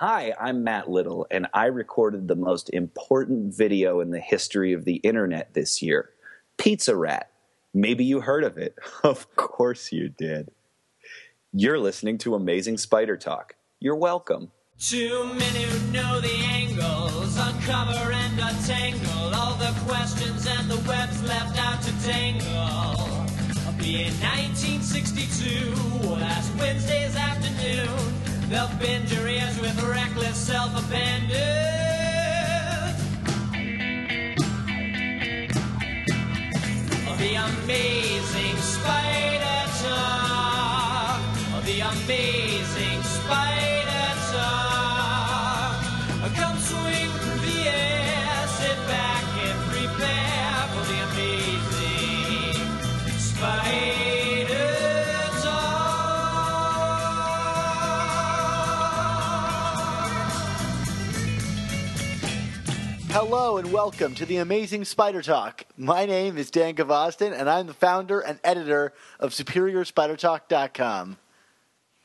Hi, I'm Matt Little, and I recorded the most important video in the history of the internet this year Pizza Rat. Maybe you heard of it. Of course you did. You're listening to Amazing Spider Talk. You're welcome. Too many who know the angles, uncover and untangle all the questions and the webs left out to tangle. Be in 1962, last Wednesday's afternoon, they'll bend your ears with reckless self-abandon. The amazing spider talk. The amazing spider Hello and welcome to the Amazing Spider Talk. My name is Dan Gvozden, and I'm the founder and editor of SuperiorSpiderTalk.com.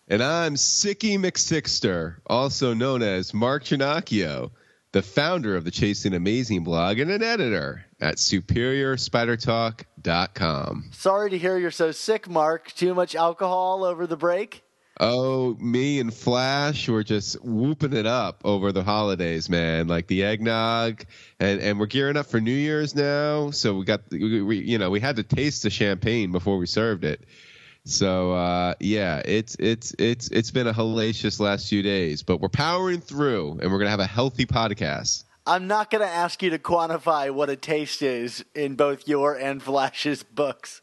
And I'm Sicky McSixter, also known as Mark Ginocchio, the founder of the Chasing Amazing blog and an editor at SuperiorSpiderTalk.com. Sorry to hear you're so sick, Mark. Too much alcohol over the break? Oh, me and Flash were just whooping it up over the holidays, man. Like the eggnog, and and we're gearing up for New Year's now. So we got, we, we you know, we had to taste the champagne before we served it. So uh, yeah, it's it's it's it's been a hellacious last few days, but we're powering through, and we're gonna have a healthy podcast. I'm not to ask you to quantify what a taste is in both your and Flash's books.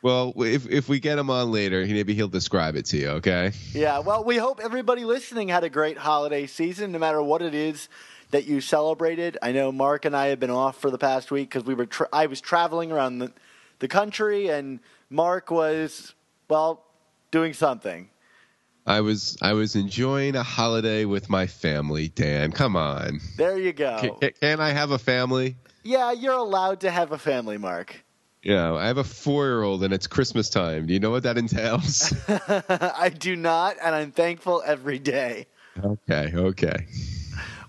Well, if if we get him on later, maybe he'll describe it to you. Okay. Yeah, well, we hope everybody listening had a great holiday season, no matter what it is that you celebrated. I know Mark and I have been off for the past week because we were tra- I was traveling around the, the country, and Mark was well doing something. I was I was enjoying a holiday with my family. Dan, come on. There you go. Can, can I have a family? Yeah, you're allowed to have a family, Mark. You know, I have a four year old and it's Christmas time. Do you know what that entails? I do not, and I'm thankful every day. okay, okay.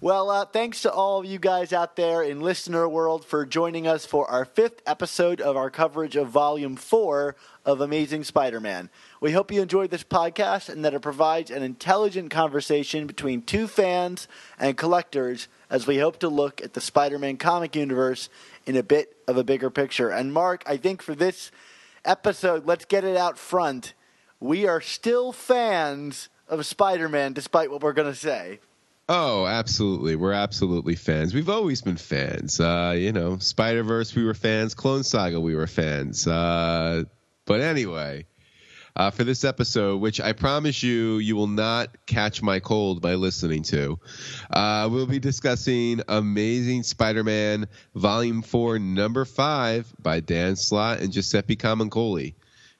Well, uh, thanks to all of you guys out there in listener world for joining us for our fifth episode of our coverage of Volume 4 of Amazing Spider Man. We hope you enjoyed this podcast and that it provides an intelligent conversation between two fans and collectors as we hope to look at the Spider Man comic universe in a bit of a bigger picture. And, Mark, I think for this episode, let's get it out front. We are still fans of Spider Man, despite what we're going to say. Oh, absolutely. We're absolutely fans. We've always been fans. Uh, you know, Spider Verse, we were fans. Clone Saga, we were fans. Uh, but anyway, uh, for this episode, which I promise you, you will not catch my cold by listening to, uh, we'll be discussing Amazing Spider Man Volume 4, Number 5 by Dan Slott and Giuseppe Camuncoli.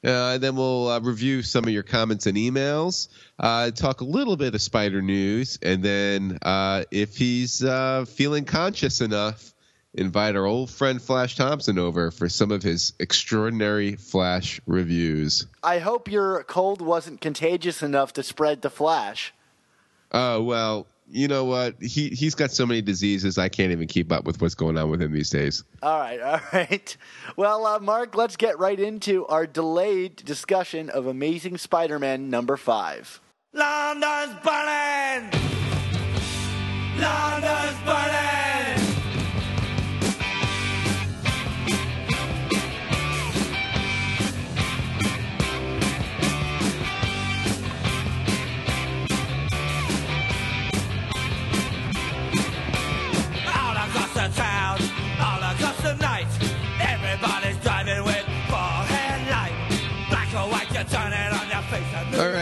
Uh, and then we'll uh, review some of your comments and emails, uh, talk a little bit of spider news, and then uh, if he's uh, feeling conscious enough, invite our old friend Flash Thompson over for some of his extraordinary Flash reviews. I hope your cold wasn't contagious enough to spread to Flash. Oh well, you know what? He he's got so many diseases I can't even keep up with what's going on with him these days. All right, all right. Well, uh, Mark, let's get right into our delayed discussion of Amazing Spider-Man number five. London's burning! London's burning!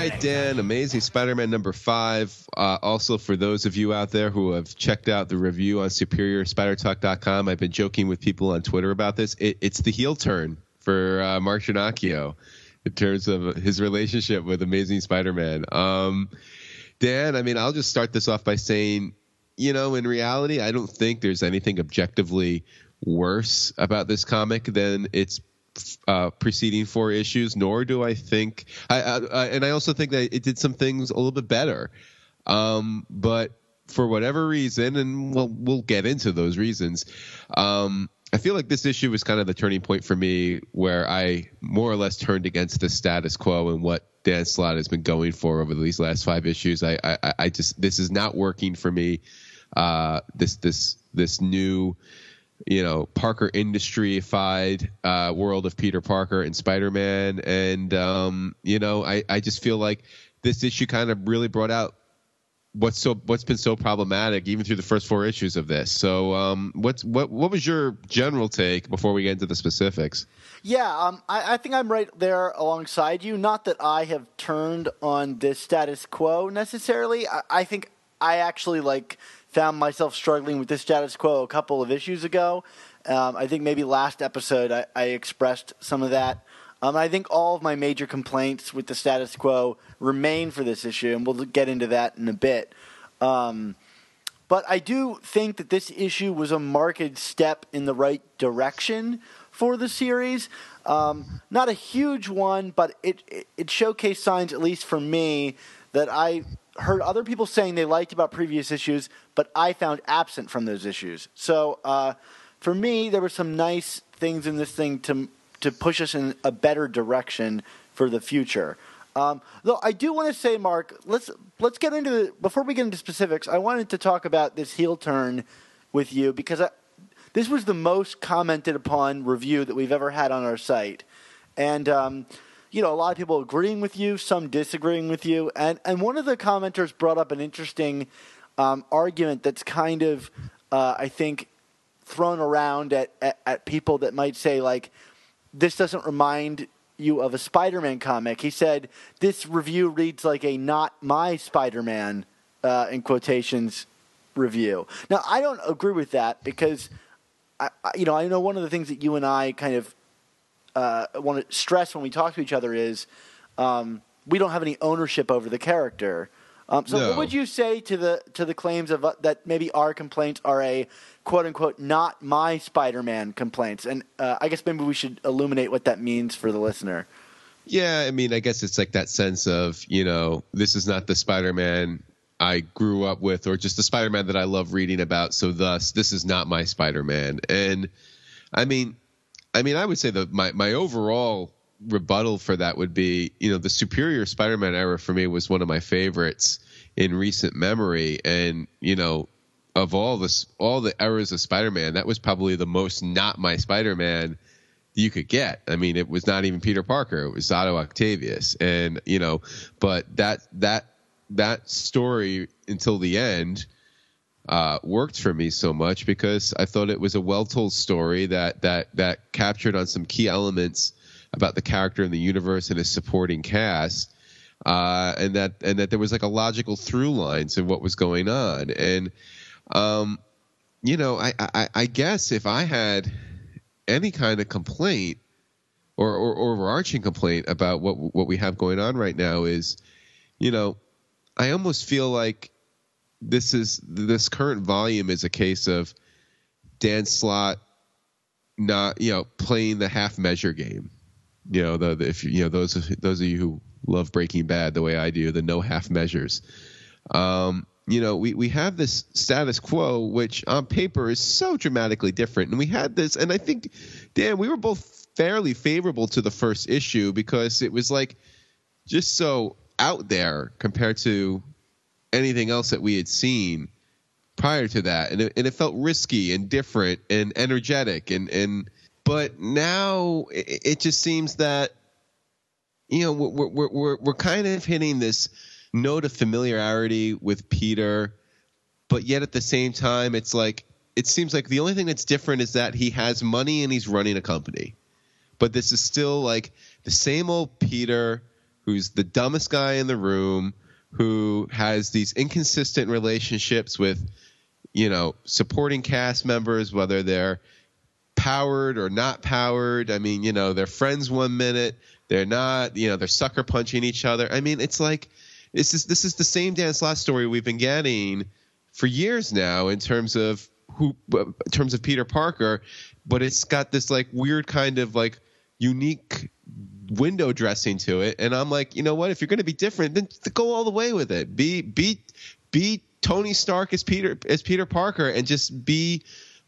Right, Dan. Amazing Spider-Man number five. Uh, also, for those of you out there who have checked out the review on SuperiorSpiderTalk.com, I've been joking with people on Twitter about this. It, it's the heel turn for uh, Mark Ginocchio in terms of his relationship with Amazing Spider-Man. Um, Dan, I mean, I'll just start this off by saying, you know, in reality, I don't think there's anything objectively worse about this comic than its uh, preceding four issues. Nor do I think, I, I, I, and I also think that it did some things a little bit better. Um, but for whatever reason, and we'll we'll get into those reasons. Um, I feel like this issue was kind of the turning point for me, where I more or less turned against the status quo and what Dan Slott has been going for over these last five issues. I I, I just this is not working for me. Uh, this this this new you know Parker industryified uh, world of Peter Parker and Spider Man, and um, you know I I just feel like this issue kind of really brought out what's so what's been so problematic even through the first four issues of this. So um, what's what what was your general take before we get into the specifics? Yeah, um, I, I think I'm right there alongside you. Not that I have turned on this status quo necessarily. I, I think I actually like found myself struggling with this status quo a couple of issues ago. Um, I think maybe last episode I, I expressed some of that. Um, I think all of my major complaints with the status quo remain for this issue, and we'll get into that in a bit. Um, but I do think that this issue was a marked step in the right direction for the series. Um, not a huge one, but it, it, it showcased signs, at least for me, that I heard other people saying they liked about previous issues, but I found absent from those issues. So uh, for me, there were some nice things in this thing to to push us in a better direction for the future. Um, though I do want to say, Mark, let's let's get into the, before we get into specifics. I wanted to talk about this heel turn with you because I, this was the most commented upon review that we've ever had on our site, and um, you know a lot of people agreeing with you, some disagreeing with you, and and one of the commenters brought up an interesting um, argument that's kind of uh, I think thrown around at, at at people that might say like this doesn't remind you of a Spider-Man comic. He said this review reads like a not my Spider-Man uh, in quotations review. Now I don't agree with that because I, you know I know one of the things that you and I kind of uh, want to stress when we talk to each other is um, we don't have any ownership over the character. Um, so, No. what would you say to the to the claims of uh, that maybe our complaints are a quote unquote not my Spider-Man complaints? And uh, I guess maybe we should illuminate what that means for the listener. Yeah, I mean, I guess it's like that sense of, you know, this is not the Spider Man I grew up with or just the Spider Man that I love reading about. So, thus, this is not my Spider Man. And I mean, I mean, I would say that my, my overall rebuttal for that would be, you know, the Superior Spider Man era for me was one of my favorites in recent memory. And, you know, of all this, all the eras of Spider Man, that was probably the most not my Spider Man you could get. I mean, it was not even Peter Parker; it was Otto Octavius, and you know, but that that that story until the end uh, worked for me so much because I thought it was a well told story that that that captured on some key elements about the character in the universe and his supporting cast. Uh, and that and that there was like a logical through line to what was going on, and um, you know, I, I I guess if I had any kind of complaint or, or, or overarching complaint about what what we have going on right now is, you know, I almost feel like this is this current volume is a case of Dan Slott not you know playing the half measure game. You know, the, the if you know those those of you who love Breaking Bad the way I do, the no half measures. Um, you know, we, we have this status quo, which on paper is so dramatically different. And we had this, and I think, Dan, we were both fairly favorable to the first issue because it was like just so out there compared to anything else that we had seen prior to that. And it, and it felt risky and different and energetic. And, and but now it, it just seems that, you know, we're, we're, we're, we're kind of hitting this note of familiarity with Peter, but yet at the same time, it's like it seems like the only thing that's different is that he has money and he's running a company. But this is still like the same old Peter, who's the dumbest guy in the room, who has these inconsistent relationships with, you know, supporting cast members, whether they're powered or not powered. I mean, you know, they're friends one minute, they're not, you know, they're sucker punching each other. I mean, it's like this is this is the same Dan Slott story we've been getting for years now in terms of who in terms of Peter Parker, but it's got this like weird kind of like unique window dressing to it and I'm like, you know what, if you're going to be different, then go all the way with it. Be be be Tony Stark as Peter as Peter Parker and just be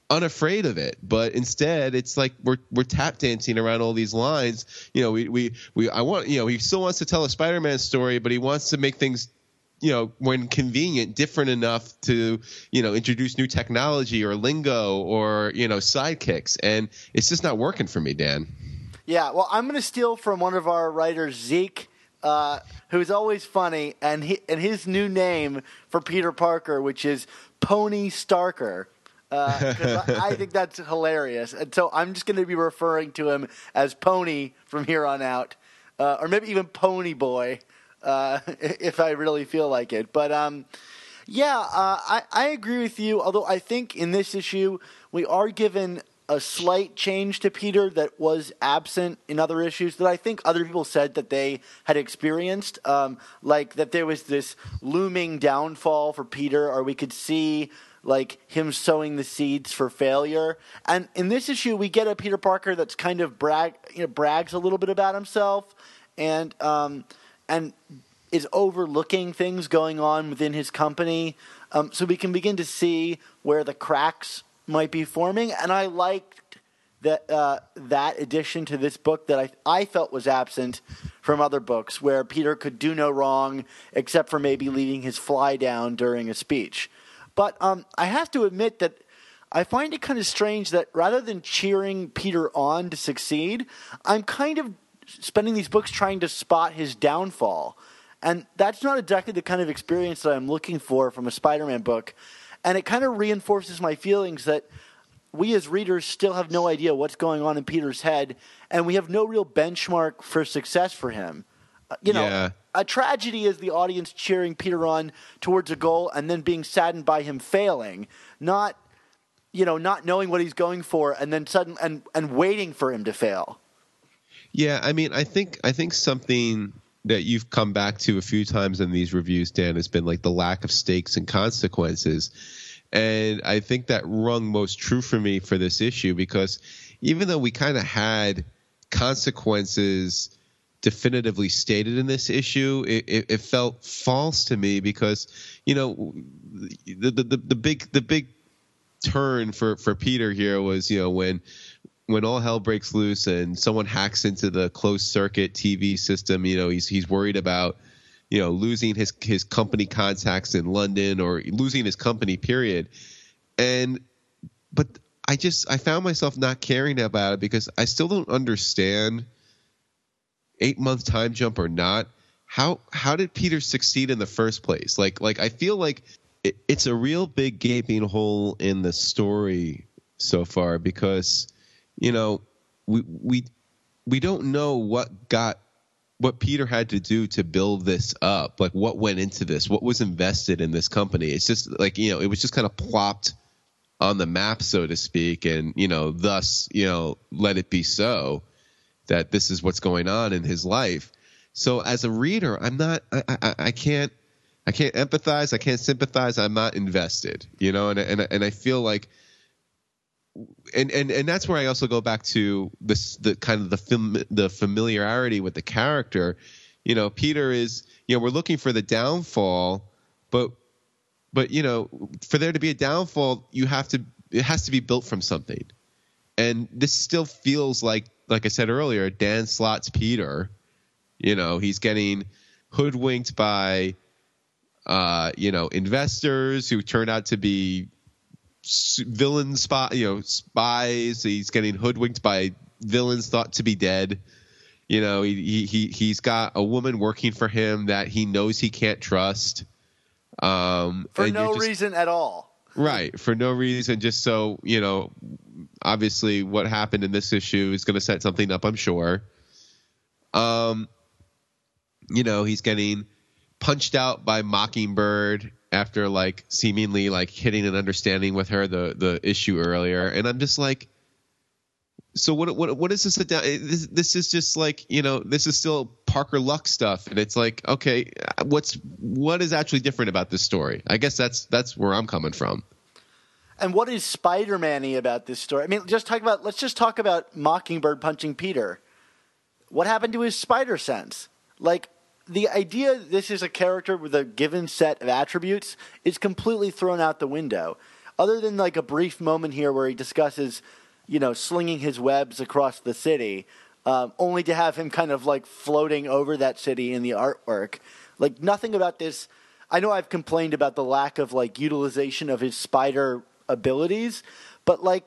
unafraid of it. But instead, it's like we're we're tap dancing around all these lines. You know, we we we I want you know he still wants to tell a Spider-Man story, but he wants to make things you know when convenient different enough to you know introduce new technology or lingo or you know sidekicks and it's just not working for me dan Yeah, well, I'm going to steal from one of our writers, Zeke, uh, who's always funny, and he, and his new name for Peter Parker, which is Pony Starker. Uh I, I think that's hilarious, and so I'm just going to be referring to him as Pony from here on out, uh, or maybe even Pony Boy, uh, if I really feel like it. But um, yeah, uh, I, I agree with you. Although I think in this issue we are given a slight change to Peter that was absent in other issues that I think other people said that they had experienced. Um, like that there was this looming downfall for Peter, or we could see like him sowing the seeds for failure. And in this issue, we get a Peter Parker that's kind of brag, you know, brags a little bit about himself, and um, and is overlooking things going on within his company. Um, so we can begin to see where the cracks might be forming. And I liked that uh, that addition to this book that I I felt was absent from other books, where Peter could do no wrong except for maybe leaving his fly down during a speech. But um, I have to admit that. I find it kind of strange that rather than cheering Peter on to succeed, I'm kind of spending these books trying to spot his downfall. And that's not exactly the kind of experience that I'm looking for from a Spider Man book. And it kind of reinforces my feelings that we as readers still have no idea what's going on in Peter's head, and we have no real benchmark for success for him. Uh, You know, Yeah. a tragedy is the audience cheering Peter on towards a goal and then being saddened by him failing, not you know, not knowing what he's going for and then sudden and, and waiting for him to fail. Yeah, I mean, I think I think something that you've come back to a few times in these reviews, Dan, has been like the lack of stakes and consequences. And I think that rung most true for me for this issue because even though we kind of had consequences definitively stated in this issue, it, it, it felt false to me because you know the, the the the big the big turn for for Peter here was you know when when all hell breaks loose and someone hacks into the closed circuit TV system, you know, he's he's worried about, you know, losing his his company contacts in London or losing his company period. And but I just I found myself not caring about it because I still don't understand 8 month time jump or not. How how did Peter succeed in the first place? Like like I feel like it, it's a real big gaping hole in the story so far because you know, we we we don't know what got what Peter had to do to build this up. Like what went into this, what was invested in this company. It's just like you know, it was just kind of plopped on the map, so to speak, and you know, thus you know, let it be so that this is what's going on in his life. So as a reader, I'm not, I, I, I can't. I can't empathize. I can't sympathize. I'm not invested, you know, and and and I feel like and and and that's where I also go back to this the kind of the film the familiarity with the character. You know, Peter is you know we're looking for the downfall, but but you know for there to be a downfall, you have to it has to be built from something, and this still feels like like I said earlier, Dan Slott's Peter. You know, he's getting hoodwinked by uh, you know investors who turn out to be villain spy, you know, spies. He's getting hoodwinked by villains thought to be dead. You know, he he he he's got a woman working for him that he knows he can't trust. Um, For no just- reason at all. right? For no reason, just so you know. Obviously, what happened in this issue is going to set something up. I'm sure. Um, you know, he's getting punched out by Mockingbird after like seemingly like hitting an understanding with her the the issue earlier, and I'm just like, so what what what is this? This, this is just like you know this is still Parker Luck stuff, and it's like okay, what's what is actually different about this story? I guess that's that's where I'm coming from. And what is Spider-Man-y about this story? I mean, just talk about. Let's just talk about Mockingbird punching Peter. What happened to his spider sense? Like the idea this is a character with a given set of attributes is completely thrown out the window. Other than like a brief moment here where he discusses, you know, slinging his webs across the city, um, only to have him kind of like floating over that city in the artwork. Like nothing about this. I know I've complained about the lack of like utilization of his spider abilities, but like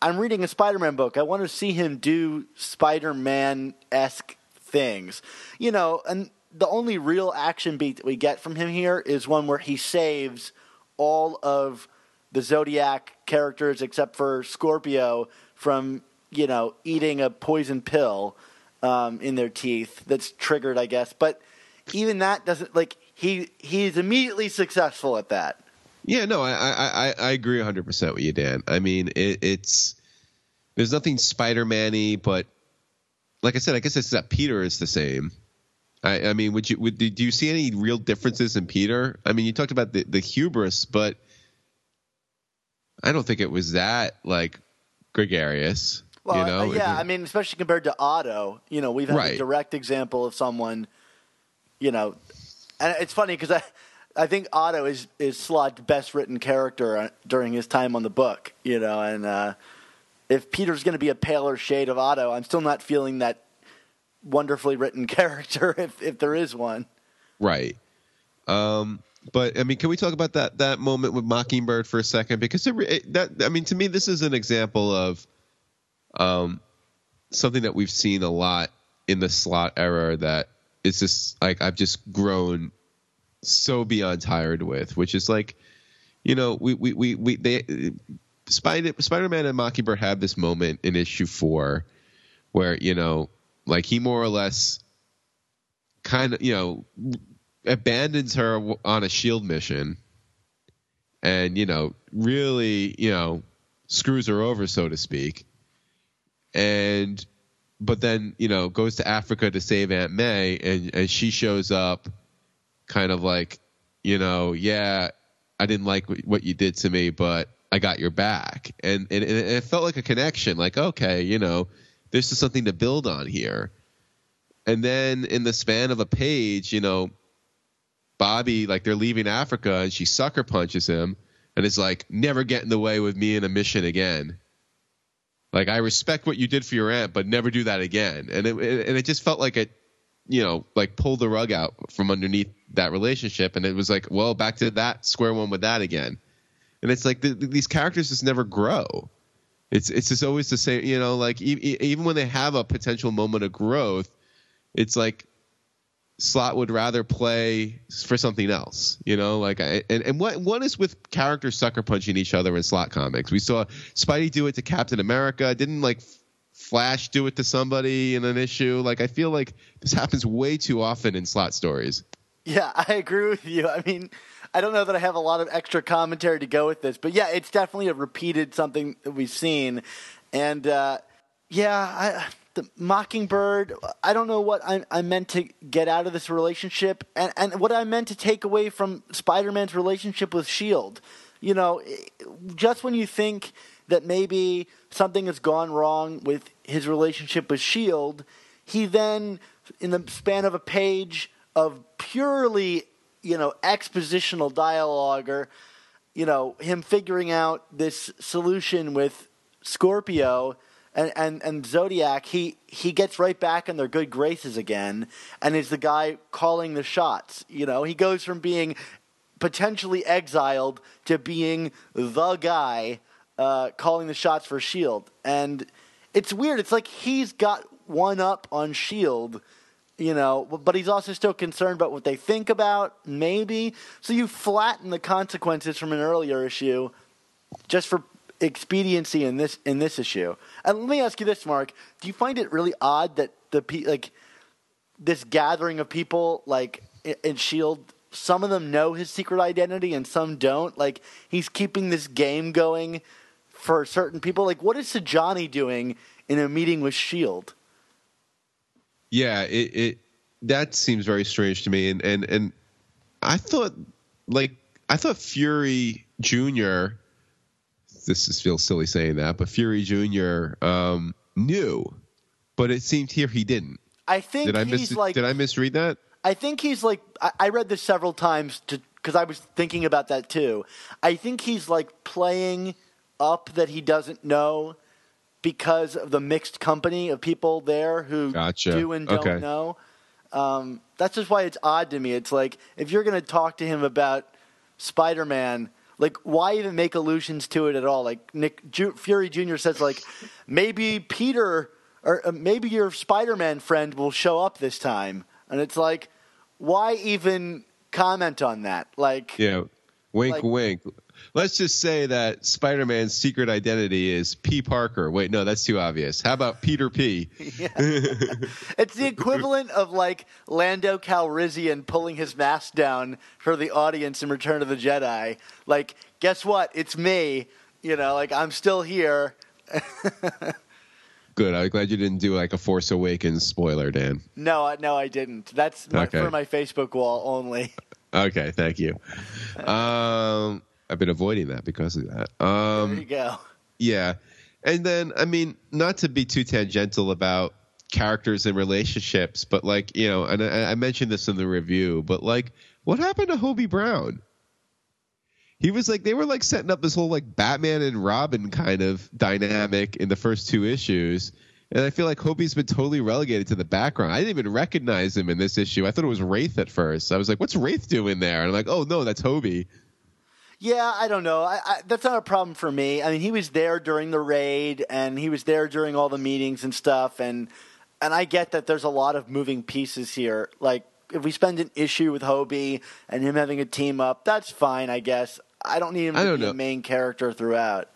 I'm reading a Spider-Man book. I want to see him do Spider-Man esque things, you know. And the only real action beat that we get from him here is one where he saves all of the Zodiac characters except for Scorpio from you know eating a poison pill um, in their teeth that's triggered, I guess. But even that doesn't like he he's immediately successful at that. Yeah, no, I I, I, agree 100 percent with you, Dan. I mean, it, it's there's nothing Spider-Man-y, but like I said, I guess it's that Peter is the same. I, I mean, would you would do you see any real differences in Peter? I mean, you talked about the the hubris, but I don't think it was that like gregarious. Well, you know, uh, yeah, I mean, especially compared to Otto, you know, we've had a direct example of someone, you know, and it's funny because I, I think Otto is is Slott's best written character uh, during his time on the book, you know, and uh, if Peter's going to be a paler shade of Otto, I'm still not feeling that wonderfully written character if if there is one. Right. Um, but I mean, can we talk about that that moment with Mockingbird for a second? Because it, it, that I mean, to me, this is an example of um, something that we've seen a lot in the Slott era that is just like I've just grown so beyond tired with, which is like, you know, we we we, we they Spider Spider Man and Mockingbird have this moment in issue four where you know, like he more or less kind of you know abandons her on a shield mission and you know really you know screws her over so to speak. And but then you know goes to africa to save aunt may and and she shows up kind of like you know yeah i didn't like what- you did to me but i got your back. And and, and it felt like a connection like okay you know this is something to build on here and then in the span of a page, you know, Bobby, like they're leaving Africa and she sucker punches him and is like, never get in the way with me in a mission again. Like, I respect what you did for your aunt, but never do that again. And it, and it just felt like it, you know, like pulled the rug out from underneath that relationship. And it was like, well, back to that square one with that again. And it's like th- th- these characters just never grow. It's it's just always the same, you know. Like e- even when they have a potential moment of growth, it's like Slott would rather play for something else, you know. Like, I, and and what what is with characters sucker punching each other in Slott comics? We saw Spidey do it to Captain America. Didn't like Flash do it to somebody in an issue? Like, I feel like this happens way too often in Slott stories. Yeah, I agree with you. I mean, I don't know that I have a lot of extra commentary to go with this, but yeah, it's definitely a repeated something that we've seen. And uh, yeah, I, the Mockingbird, I don't know what I, I meant to get out of this relationship and, and what I meant to take away from Spider Man's relationship with S.H.I.E.L.D. You know, just when you think that maybe something has gone wrong with his relationship with S.H.I.E.L.D., he then, in the span of a page of purely, you know, expositional dialogue or, you know, him figuring out this solution with Scorpio and, and, and Zodiac, he, he gets right back in their good graces again and is the guy calling the shots. You know, he goes from being potentially exiled to being the guy uh, calling the shots for Shield, and it's weird. It's like he's got one up on Shield, you know, but- he's also still concerned about what they think about, maybe. So you flatten the consequences from an earlier issue just for expediency in this in this issue. And let me ask you this, Mark: Do you find it really odd that the pe- like this gathering of people like in Shield? Some of them know his secret identity, and some don't. Like he's keeping this game going for certain people. Like, what is Sajani doing in a meeting with Shield? Yeah, it, it that seems very strange to me, and and and I thought like I thought Fury Junior. This is, feels silly saying that, but Fury Junior um, knew, but it seemed here he didn't. I think Did I he's mis- like Did I misread that? I think he's like I, I read this several times to because I was thinking about that too. I think he's like playing up that he doesn't know because of the mixed company of people there who Gotcha. do and don't Okay. know. Um, that's just why it's odd to me. It's like if you're going to talk to him about Spider-Man, like why even make allusions to it at all? Like Nick Ju- Fury Jr. says, like maybe Peter or uh, maybe your Spider-Man friend will show up this time, and it's like why even comment on that? Like Yeah. Wink, Like- wink. Let's just say that Spider Man's secret identity is P. Parker. Wait, no, that's too obvious. How about Peter P? It's the equivalent of like Lando Calrissian pulling his mask down for the audience in Return of the Jedi. Like, guess what? It's me. You know, like I'm still here. Good. I'm glad you didn't do like a Force Awakens spoiler, Dan. No, I- no, I didn't. That's my, Okay. for my Facebook wall only. Okay, thank you. Um, I've been avoiding that because of that. there Um, you go. yeah, and then I mean, not to be too tangential about characters and relationships, but like you know, and I, I mentioned this in the review, but like, what happened to Hobie Brown? He was like they were like setting up this whole like Batman and Robin kind of dynamic in the first two issues. And I feel like Hobie's been totally relegated to the background. I didn't even recognize him in this issue. I thought it was Wraith at first. I was like, "What's Wraith doing there?" And I'm like, "Oh no, that's Hobie." Yeah, I don't know. I, I, that's not a problem for me. I mean, he was there during the raid, and he was there during all the meetings and stuff, and and I get that there's a lot of moving pieces here. Like if we spend an issue with Hobie and him having a team up, that's fine, I guess. I don't need him I to be know. a main character throughout.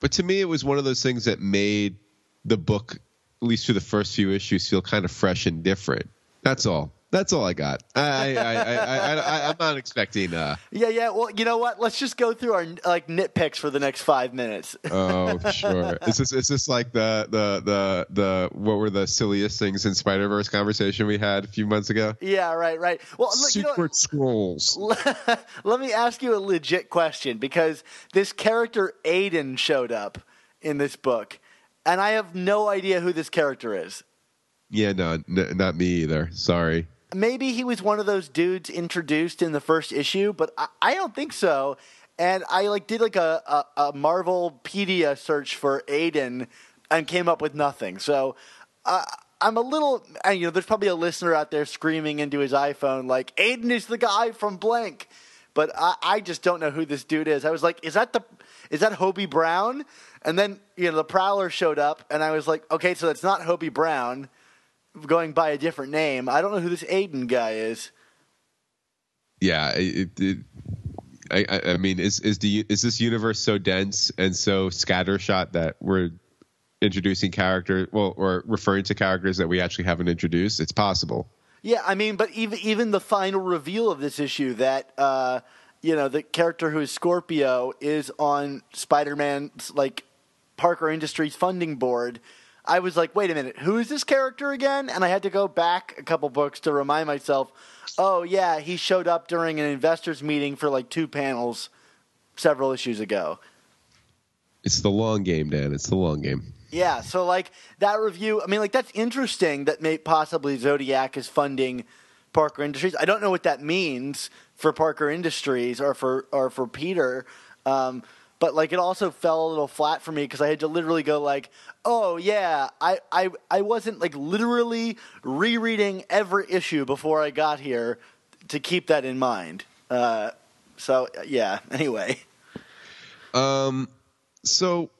But to me, it was one of those things that made the book, at least through the first few issues, feel kind of fresh and different. That's all. That's all I got. I, I, I, I, I, I'm not expecting. Uh, Yeah, yeah. Well, you know what? Let's just go through our like nitpicks for the next five minutes. oh, sure. Is this is this like the the the the what were the silliest things in Spider Verse conversation we had a few months ago? yeah, right, right. Well, look, you know, Secret scrolls. Let me ask you a legit question because this character Aiden showed up in this book, and I have no idea who this character is. Yeah, no, n- not me either. Sorry. Maybe he was one of those dudes introduced in the first issue, but I, I don't think so. And I like did like a, a, a Marvelpedia search for Aiden and came up with nothing. So uh, I'm a little, and, you know, there's probably a listener out there screaming into his iPhone like Aiden is the guy from blank, but I, I just don't know who this dude is. I was like, is that the is that Hobie Brown? And then you know the Prowler showed up, and I was like, okay, so that's not Hobie Brown going by a different name. I don't know who this Aiden guy is. Yeah, it, it, I, I- mean, is is the is this universe so dense and so scattershot that we're introducing characters, well, or referring to characters that we actually haven't introduced? It's possible. Yeah, I mean, but even even the final reveal of this issue that uh, you know the character who is Scorpio is on Spider-Man's like Parker Industries funding board. I was like, wait a minute, who is this character again? And I had to go back a couple books to remind myself. Oh yeah, he showed up during an investors meeting for like two panels several issues ago. It's the long game, Dan. It's the long game. Yeah, so like that review, I mean, like that's interesting that may possibly Zodiac is funding Parker Industries. I don't know what that means for Parker Industries or for or for Peter, um, but like it also fell a little flat for me because I had to literally go like, oh yeah, I I I wasn't like literally rereading every issue before I got here to keep that in mind. Uh, so yeah. Anyway. Um, so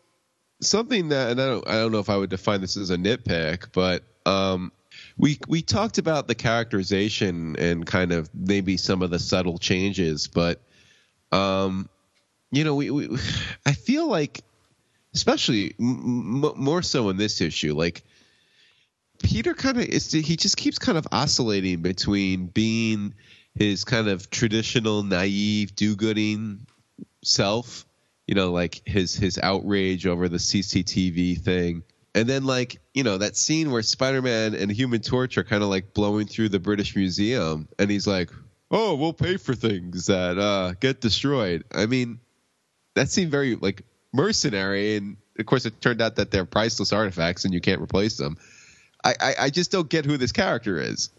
something that, and I don't, I don't know if I would define this as a nitpick, but um, we we talked about the characterization and kind of maybe some of the subtle changes, but um, you know, we, we I feel like, especially m- more so in this issue, like. Peter kind of is he just keeps kind of oscillating between being his kind of traditional naive do-gooding self you know like his his outrage over the cctv thing and then like you know that scene where spider-man and human torch are kind of like blowing through the british museum and he's like oh we'll pay for things that uh get destroyed i mean that seemed very like mercenary and of course it turned out that they're priceless artifacts and you can't replace them i i, I just don't get who this character is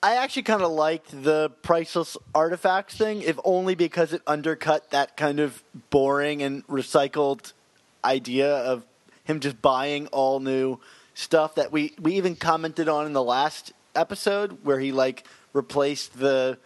I actually kind of liked the priceless artifacts thing, if only because it undercut that kind of boring and recycled idea of him just buying all new stuff that we we even commented on in the last episode where he like replaced the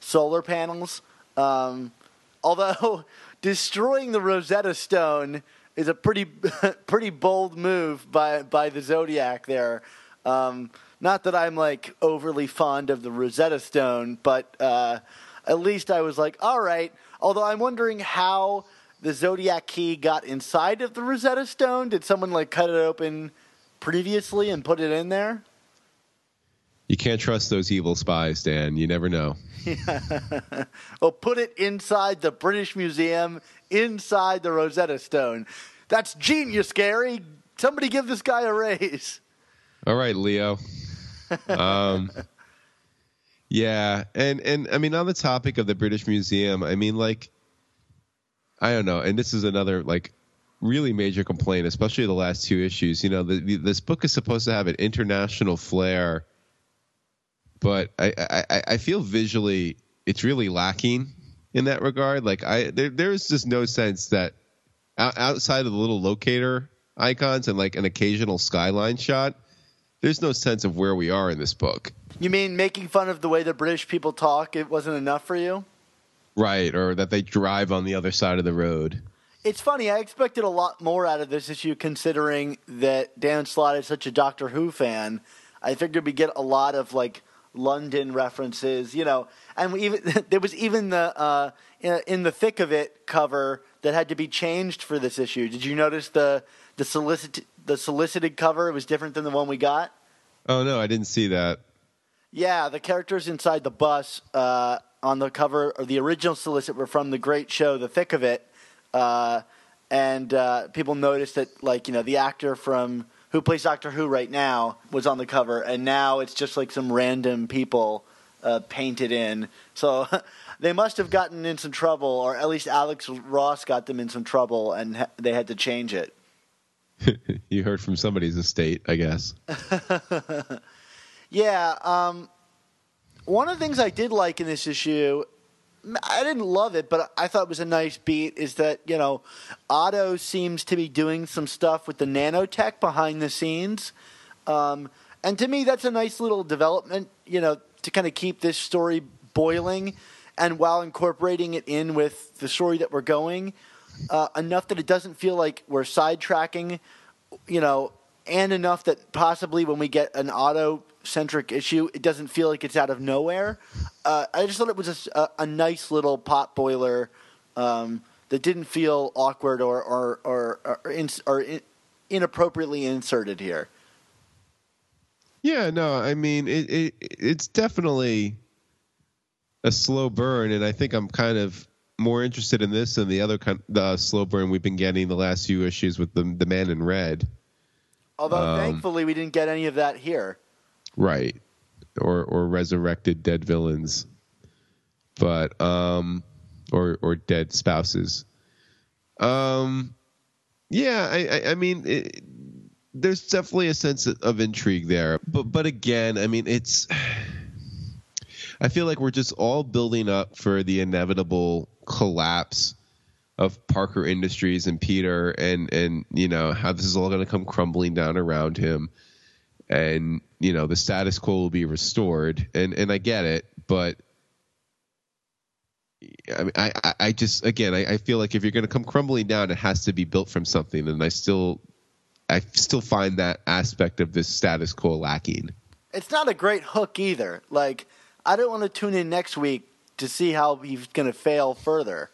solar panels. Um, although destroying the Rosetta Stone is a pretty pretty bold move by by the Zodiac there. Um, not that I'm like overly fond of the Rosetta Stone, but uh, at least I was like, all right. Although I'm wondering how the Zodiac key got inside of the Rosetta Stone. Did someone like cut it open previously and put it in there? You can't trust those evil spies, Dan. You never know. Well, put it inside the British Museum, inside the Rosetta Stone. That's genius, Gary. Somebody give this guy a raise. All right, Leo. Um, yeah, and and I mean on the topic of the British Museum, I mean like I don't know, and this is another like really major complaint, especially the last two issues. You know, the, the, this book is supposed to have an international flair, but I, I I feel visually it's really lacking in that regard. Like I there there's just no sense that outside of the little locator icons and like an occasional skyline shot there's no sense of where we are in this book. You mean making fun of the way the British people talk? It wasn't enough for you? Right, or that they drive on the other side of the road. It's funny. I expected a lot more out of this issue, considering that Dan Slott is such a Doctor Who fan. I figured we'd get a lot of like London references, you know, and we even there was even the uh, in, in the thick of it cover that had to be changed for this issue. Did you notice the the solicit the solicited cover? It was different than the one we got. Oh no, I didn't see that. Yeah, the characters inside the bus uh, on the cover of the original solicit were from the great show, The Thick of It, uh, and uh, people noticed that, like you know, the actor from who plays Doctor Who right now was on the cover, and now it's just like some random people uh, painted in. So they must have gotten in some trouble, or at least Alex Ross got them in some trouble, and ha- they had to change it. you heard from somebody's estate, I guess. Yeah, um, one of the things I did like in this issue, I didn't love it, but I thought it was a nice beat, is that, you know, Otto seems to be doing some stuff with the nanotech behind the scenes. Um, and to me, that's a nice little development, you know, to kind of keep this story boiling and while incorporating it in with the story that we're going, uh, enough that it doesn't feel like we're sidetracking, you know, and enough that possibly when we get an Otto centric issue, it doesn't feel like it's out of nowhere. Uh, I just thought it was a, a, nice little pot boiler um, that didn't feel awkward or or or, or, in, or in, inappropriately inserted here. Yeah, no, I mean it, it it's definitely a slow burn, and I think I'm kind of more interested in this than the other kind the slow burn we've been getting the last few issues with the the man in red. Although Um, thankfully we didn't get any of that here. Right. Or or resurrected dead villains. But um or or dead spouses. Um yeah, I I, I mean it, there's definitely a sense of intrigue there. But but again, I mean it's I feel like we're just all building up for the inevitable collapse of Parker Industries and Peter and and you know how this is all going to come crumbling down around him and you know the status quo will be restored and and I get it but I mean I I- just again I, I feel like if you're going to come crumbling down it has to be built from something and I still I still find that aspect of this status quo lacking. It's not a great hook either. Like I don't want to tune in next week to see how he's going to fail further.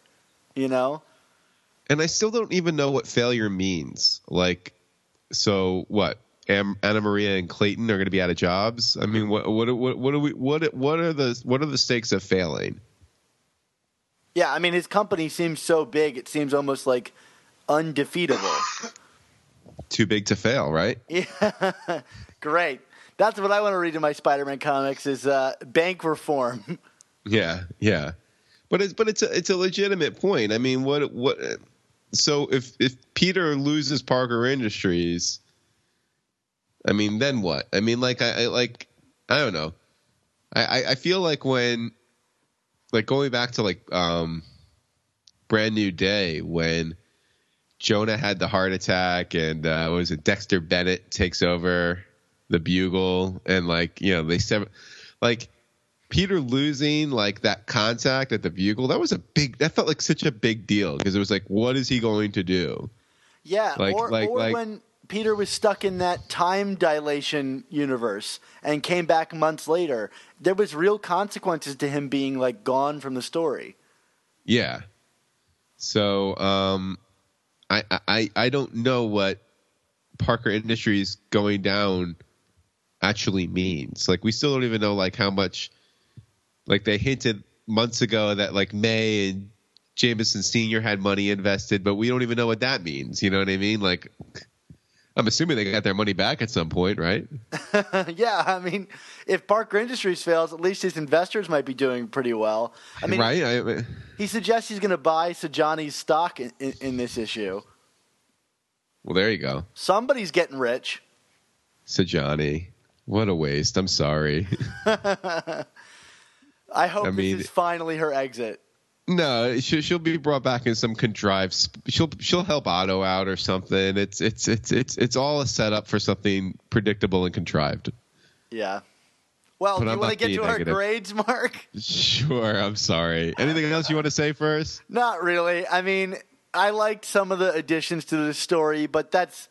You know? And I still don't even know what failure means. Like, so what? Am, Anna Maria and Clayton are going to be out of jobs. I mean, what what what what are we what what are the what are the stakes of failing? Yeah, I mean his company seems so big it seems almost like undefeatable. Too big to fail, right? Yeah, great. That's what I want to read in my Spider-Man comics is uh, bank reform. Yeah, yeah. But it's but it's a it's a legitimate point. I mean, what what? So if if Peter loses Parker Industries, I mean, then what? I mean, like I, I like I don't know. I, I, feel like when, like going back to like um, Brand New Day when Jonah had the heart attack and uh, what was it Dexter Bennett takes over the Bugle and like you know they sever like Peter losing like that contact at the Bugle that was a big that felt like such a big deal because it was like what is he going to do Yeah, Like- or, like- or like- when Peter was stuck in that time dilation universe and came back months later, there was real consequences to him being like gone from the story. Yeah. So um, I I I don't know what Parker Industries going down actually means. Like we still don't even know like how much. Like they hinted months ago that like May and Jameson Senior had money invested, but we don't even know what that means. You know what I mean? Like. I'm assuming they got their money back at some point, right? yeah, I mean, if Parker Industries fails, at least his investors might be doing pretty well. I mean, right? I, he suggests he's going to buy Sajani's stock in, in, in this issue. well, there you go. Somebody's getting rich. Sajani. What a waste. I'm sorry. I hope I mean- this is finally her exit. No, she'll, she'll be brought back in some contrived. She'll she'll help Otto out or something. It's it's it's it's it's all a setup for something predictable and contrived. Yeah. Well, But do you want to get to our grades, Mark? Sure, I'm sorry. Anything else you want to say first? Not really. I mean, I liked some of the additions to the story, but that's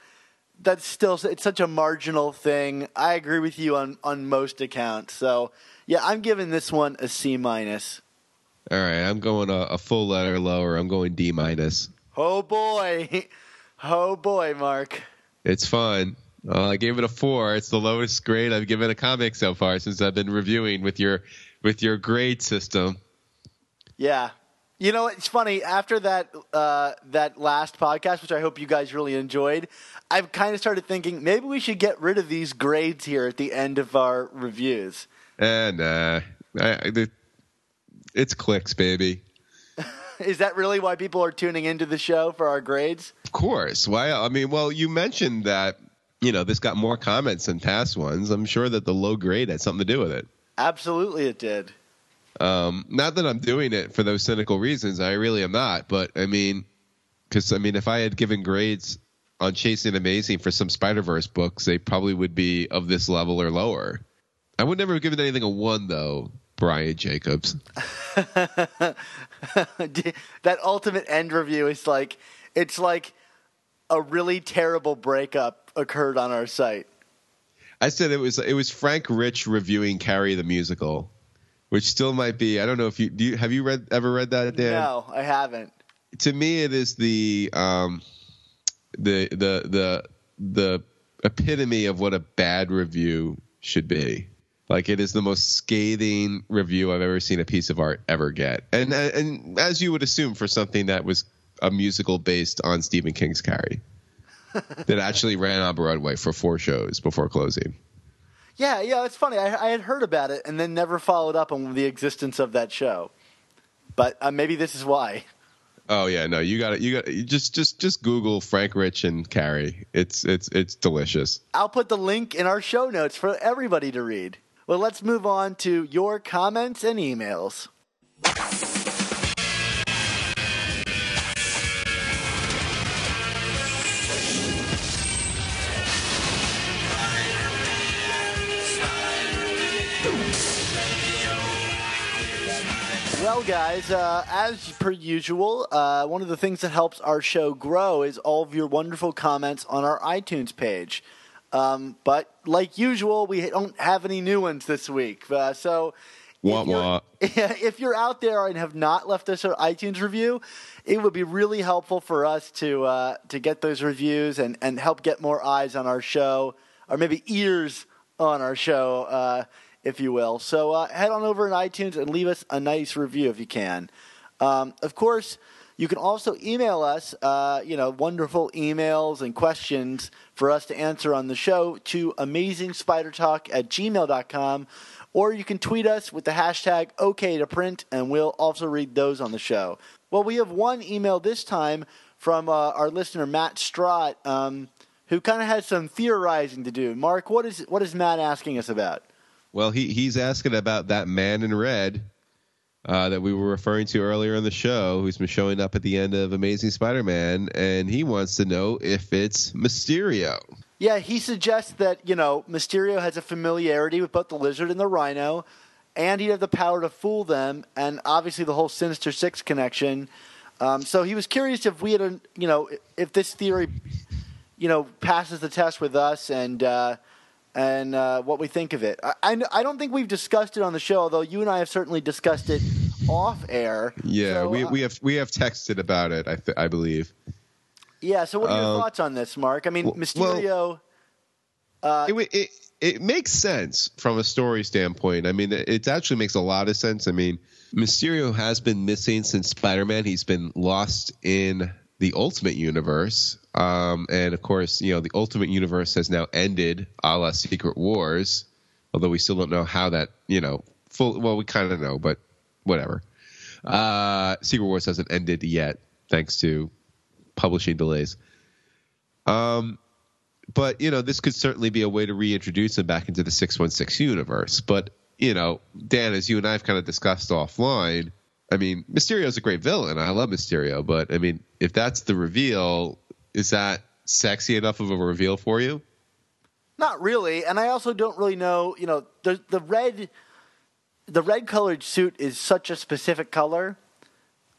that's still it's such a marginal thing. I agree with you on on most accounts. So yeah, I'm giving this one a C minus. All right, I'm going a, a full letter lower. I'm going D minus. Oh boy, oh boy, Mark. It's fun. Uh, I gave it a four. It's the lowest grade I've given a comic so far since I've been reviewing with your with your grade system. Yeah. You know, it's funny. After that uh, that last podcast, which I hope you guys really enjoyed, I've kind of started thinking maybe we should get rid of these grades here at the end of our reviews. And uh, I, I, the, it's clicks, baby. Is that really why people are tuning into the show for our grades? Of course. Why? I mean, well, you mentioned that you know this got more comments than past ones. I'm sure that the low grade had something to do with it. Absolutely, it did. Um, not that I'm doing it for those cynical reasons. I really am not. But I mean, because I mean, if I had given grades on Chasing Amazing for some Spider Verse books, they probably would be of this level or lower. I would never have given anything a one though, Brian Jacobs. that ultimate end review is like it's like a really terrible breakup occurred on our site. I said it was it was Frank Rich reviewing Carrie the musical, which still might be. I don't know if you do. You, have you read ever read that, Dan? No, I haven't. To me, it is the um, the the the the epitome of what a bad review should be. Like it is the most scathing review I've ever seen a piece of art ever get, and and as you would assume for something that was a musical based on Stephen King's Carrie, that actually ran on Broadway for four shows before closing. Yeah, yeah, it's funny. I, I had heard about it and then never followed up on the existence of that show. But uh, maybe this is why. Oh yeah, no, you got it. You got you just just just Google Frank Rich and Carrie. It's it's it's delicious. I'll put the link in our show notes for everybody to read. Well, let's move on to your comments and emails. Well, guys, uh, as per usual, uh, one of the things that helps our show grow is all of your wonderful comments on our iTunes page. Um, but like usual, we don't have any new ones this week. Uh, so Wah, if you're- if you're out there and have not left us an iTunes review, it would be really helpful for us to uh, to get those reviews and, and help get more eyes on our show, or maybe ears on our show, uh, if you will. So uh, head on over to iTunes and leave us a nice review if you can. Um, of course, you can also email us, uh, you know, wonderful emails and questions for us to answer on the show to amazingspidertalk at gmail.com. Or you can tweet us with the hashtag OK to print, and we'll also read those on the show. Well, we have one email this time from uh, our listener Matt Strott, um, who kind of has some theorizing to do. Mark, what is what is Matt asking us about? Well, he he's asking about that man in red uh, that we were referring to earlier in the show, who's been showing up at the end of Amazing Spider-Man, and he wants to know if it's Mysterio. Yeah, he suggests that, you know, Mysterio has a familiarity with both the lizard and the rhino, and he'd have the power to fool them, and obviously the whole Sinister Six connection. Um, so he was curious if we had, a, you know, if this theory, you know, passes the test with us and uh, and uh, what we think of it. I, I, I don't think we've discussed it on the show, although you and I have certainly discussed it off air. Yeah, So, we uh, we have we have texted about it. I th- I believe. yeah. So what are your Um, thoughts on this, Mark? I mean, well- Mysterio. uh, it, it it makes sense from a story standpoint. I mean, it, actually makes a lot of sense. I mean, Mysterio has been missing since Spider-Man. He's been lost in the Ultimate Universe, um, and of course, you know, the Ultimate Universe has now ended, a la Secret Wars. Although we still don't know how that, you know, full. Well, we kind of know, but whatever. Uh, Secret Wars hasn't ended yet, thanks to publishing delays. Um, but you know this could certainly be a way to reintroduce him back into the 616 universe but you know dan as you and i've kind of discussed offline i mean mysterio's a great villain i love mysterio but i mean if that's the reveal is that sexy enough of a reveal for you Not really, and I also don't really know. You know, the the red, the red colored suit is such a specific color.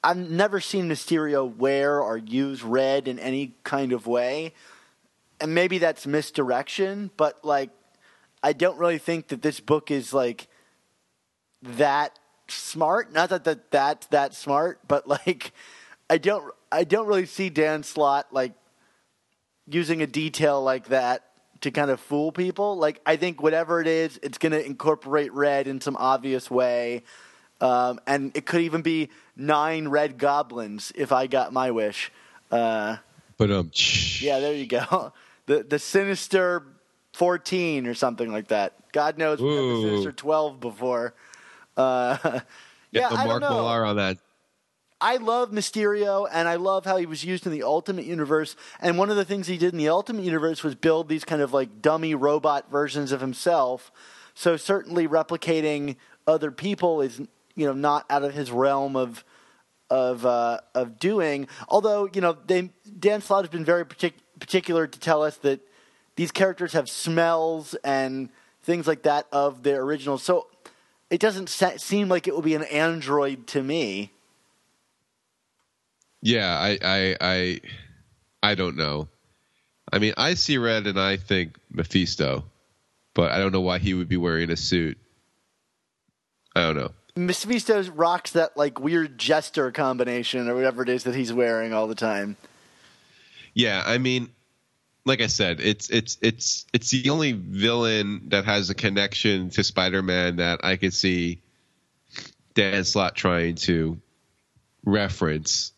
I've never seen Mysterio wear or use red in any kind of way, and maybe that's misdirection. But like, I don't really think that this book is like that smart. Not that that that's that smart, but like, I don't I don't really see Dan Slott like using a detail like that to kind of fool people. Like I think whatever it is, it's going to incorporate red in some obvious way, um, and it could even be nine red goblins if I got my wish. Uh, but um yeah, there you go. The the sinister fourteen or something like that. God knows we had the sinister twelve before. Uh, yeah, get the I mark don't know. Millar on that I love Mysterio, and I love how he was used in the Ultimate Universe. And one of the things he did in the Ultimate Universe was build these kind of like dummy robot versions of himself. So certainly replicating other people is you know not out of his realm of of uh, of doing. Although you know they, Dan Slott has been very partic- particular to tell us that these characters have smells and things like that of their originals. So it doesn't se- seem like it will be an android to me. Yeah I, I i i don't know. I mean i see red and i think mephisto but i don't know why he would be wearing a suit. I don't know. Mephisto rocks that like weird jester combination or whatever it is that he's wearing all the time. Yeah, I mean, like I said, it's it's it's it's the only villain that has a connection to Spider-Man that I could see Dan Slott trying to reference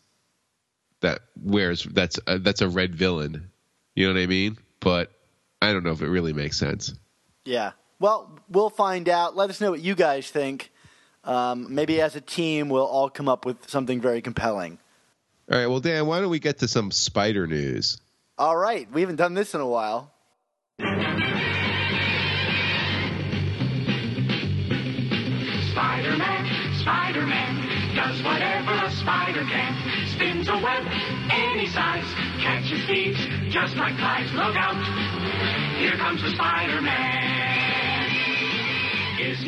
that wears that's a, that's a red villain. You know what I mean? But I don't know if it really makes sense. Yeah. Well, we'll find out. Let us know what you guys think. Um, maybe as a team, we'll all come up with something very compelling. All right, well, Dan, why don't we get to some spider news? All right. We haven't done this in a while. Spider-Man, Spider-Man, does whatever a spider can. Spins a web any size, catches thieves just like flies. Look out, here comes the Spider-Man.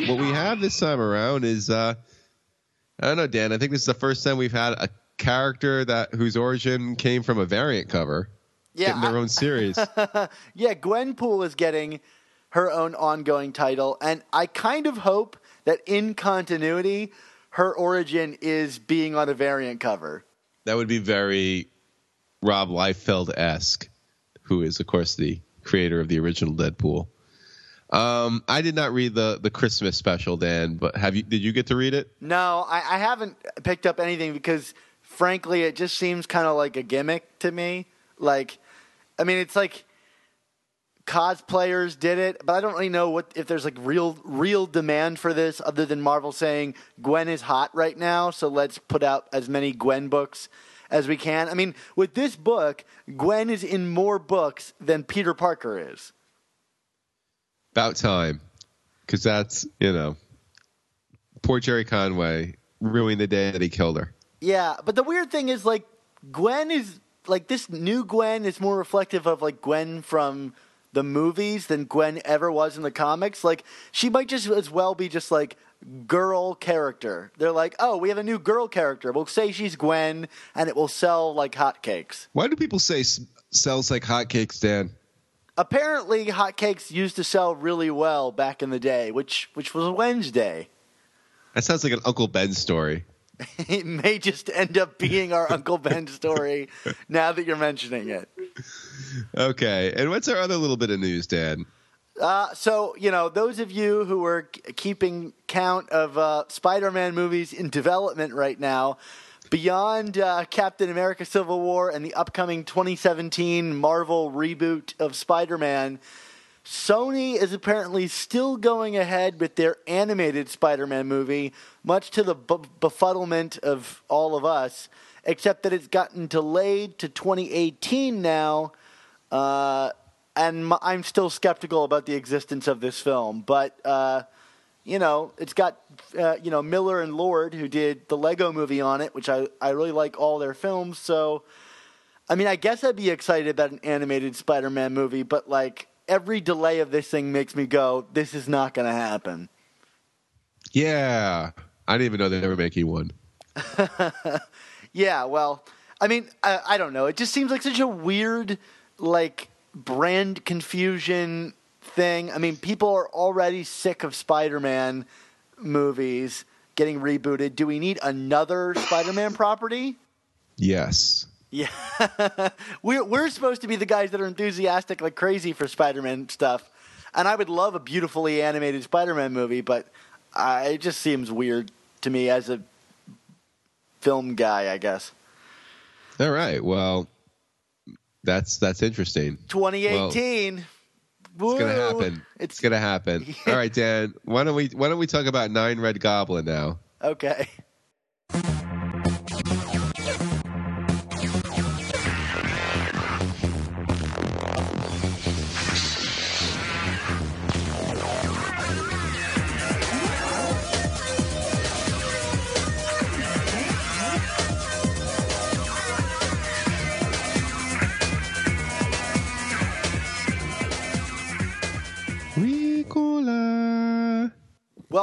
What we have this time around is uh I don't know, Dan. I think this is the first time we've had a character that whose origin came from a variant cover. Yeah, getting their I- own series. Yeah, Gwenpool is getting her own ongoing title, and I kind of hope that in continuity, her origin is being on a variant cover. That would be very Rob Liefeld esque, who is of course the creator of the original Deadpool. Um, I did not read the the Christmas special, Dan, but have you? Did you get to read it? No, I, I haven't picked up anything because, frankly, it just seems kind of like a gimmick to me. Like, I mean, it's like cosplayers did it, but I don't really know what if there's like real real demand for this other than Marvel saying Gwen is hot right now, so let's put out as many Gwen books as we can. I mean, with this book, Gwen is in more books than Peter Parker is. About time, because that's you know, poor Gerry Conway ruined the day that he killed her. Yeah, but the weird thing is like Gwen is like this new Gwen is more reflective of like Gwen from the movies than Gwen ever was in the comics. Like she might just as well be just like girl character. They're like, "Oh, we have a new girl character. We'll say she's Gwen and it will sell like hotcakes." Why do people say s- sells like hotcakes, Dan? Apparently, hotcakes used to sell really well back in the day, which which was Wednesday. That sounds like an Uncle Ben story. It may just end up being our Uncle Ben story now that you're mentioning it. Okay, and what's our other little bit of news, Dan? Uh, so, you know, those of you who are k- keeping count of uh, Spider Man movies in development right now, beyond uh, Captain America Civil War and the upcoming 2017 Marvel reboot of Spider Man, Sony is apparently still going ahead with their animated Spider Man movie, much to the b- befuddlement of all of us, except that it's gotten delayed to 2018 now. Uh, and I'm still skeptical about the existence of this film, but uh, you know, it's got uh, you know Miller and Lord who did the Lego movie on it, which I I really like all their films. So, I mean, I guess I'd be excited about an animated Spider-Man movie, but like every delay of this thing makes me go, this is not going to happen. Yeah, I didn't even know they were making one. Yeah, well, I mean, I, I don't know. It just seems like such a weird, like, brand confusion thing. I mean, people are already sick of Spider Man movies getting rebooted. Do we need another Spider Man property? Yes. Yeah. we're, we're supposed to be the guys that are enthusiastic like crazy for Spider Man stuff. And I would love a beautifully animated Spider Man movie, but uh, it just seems weird to me as a film guy, I guess. All right. Well, that's that's interesting. 2018. It's gonna happen. It's gonna happen. All right, Dan. Why don't we why don't we talk about Nine Red Goblin now? Okay.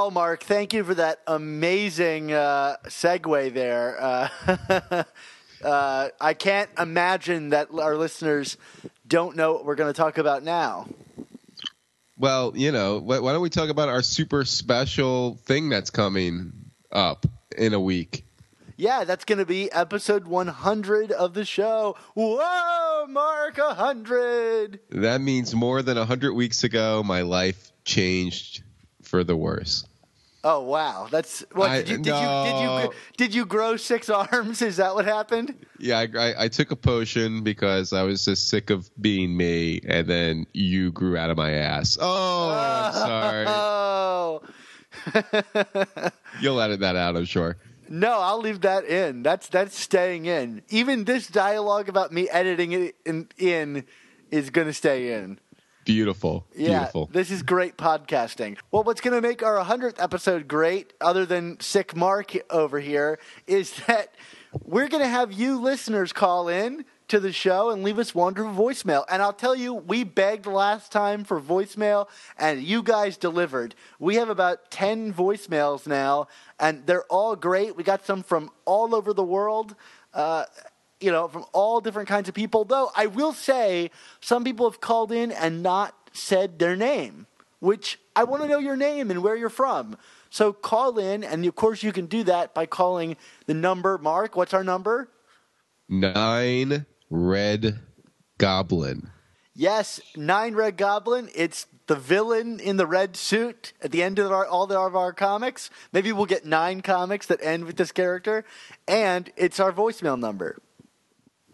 Well, Mark, thank you for that amazing uh, segue there. Uh, uh, I can't imagine that our listeners don't know what we're going to talk about now. Well, you know, why, why don't we talk about our super special thing that's coming up in a week? Yeah, that's going to be episode 100 of the show. Whoa, Mark, 100. That means more than a hundred weeks ago, my life changed for the worse. Oh wow, that's what I- did you did you did you did you grow six arms? Is that what happened? Yeah, I, I, I took a potion because I was just sick of being me, and then you grew out of my ass. Oh, I'm sorry. Oh You'll edit that out, I'm sure. no, I'll leave that in. That's that's staying in. Even this dialogue about me editing it in, in is going to stay in. Beautiful. Yeah, Beautiful. this is great podcasting. Well, what's going to make our 100th episode great, other than sick Mark over here, is that we're going to have you listeners call in to the show and leave us wonderful voicemail. And I'll tell you, we begged last time for voicemail, and you guys delivered. We have about 10 voicemails now, and they're all great. We got some from all over the world. Uh, you know, from all different kinds of people. Though I will say, some people have called in and not said their name, which I want to know your name and where you're from. So call in, and of course, you can do that by calling the number. Mark, what's our number? Nine Red Goblin. Yes, Nine Red Goblin. It's the villain in the red suit at the end of our, all of our comics. Maybe we'll get nine comics that end with this character, and it's our voicemail number.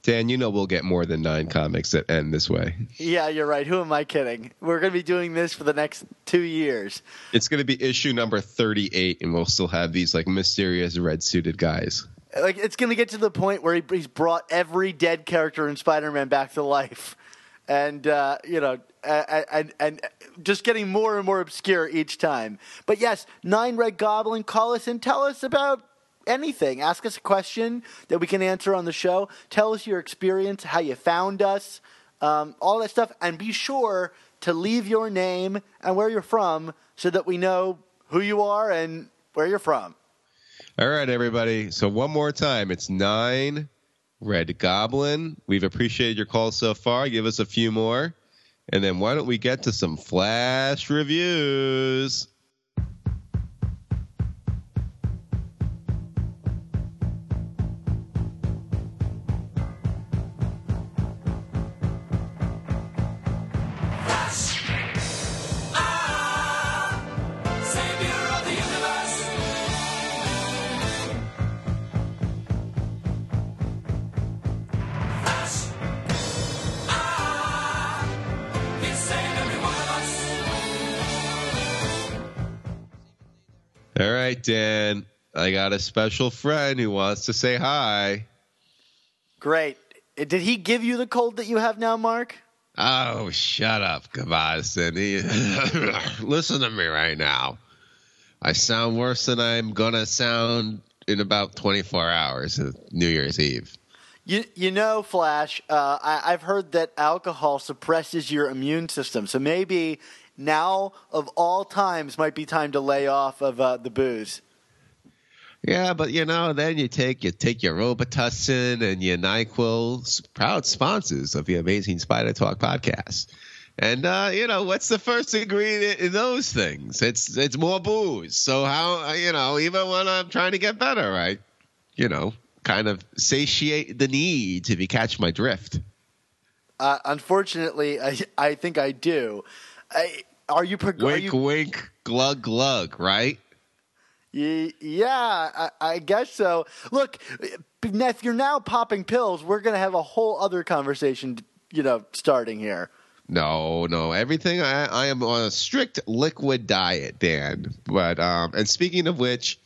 Dan, you know we'll get more than nine comics that end this way. Yeah, you're right. Who am I kidding? We're going to be doing this for the next two years. It's going to be issue number 38, and we'll still have these like mysterious red suited guys. Like it's going to get to the point where he, he's brought every dead character in Spider-Man back to life, and uh, you know, and, and and just getting more and more obscure each time. But yes, Nine Red Goblin, call us and tell us about anything. Ask us a question that we can answer on the show. Tell us your experience, how you found us, um, all that stuff, and be sure to leave your name and where you're from so that we know who you are and where you're from. All right, everybody. So one more time, it's nine Red Goblin. We've appreciated your calls so far. Give us a few more, and then why don't we get to some flash reviews? Right, Dan. I got a special friend who wants to say hi. Great. Uh, Did he give you the cold that you have now, Mark? Oh, shut up. He- Listen to me right now. I sound worse than I'm gonna sound in about 24 hours, of New Year's Eve. You, you know, Flash, uh, I, I've heard that alcohol suppresses your immune system. So maybe now, of all times, might be time to lay off of uh, the booze. Yeah, but you know, then you take you take your Robitussin and your Nyquil, proud sponsors of the Amazing Spider Talk podcast. And uh, you know, what's the first ingredient in those things? It's it's more booze. So how uh, you know, even when I'm trying to get better, I, you know, kind of satiate the need if you catch my drift. Uh, unfortunately, I, I think I do. I, are you? Prog- are Wink, you wink, glug, glug. Right? Yeah, I, I guess so. Look, if you're now popping pills, we're going to have a whole other conversation, you know, starting here. No, no. Everything I, I am on a strict liquid diet, Dan. But um, and speaking of which,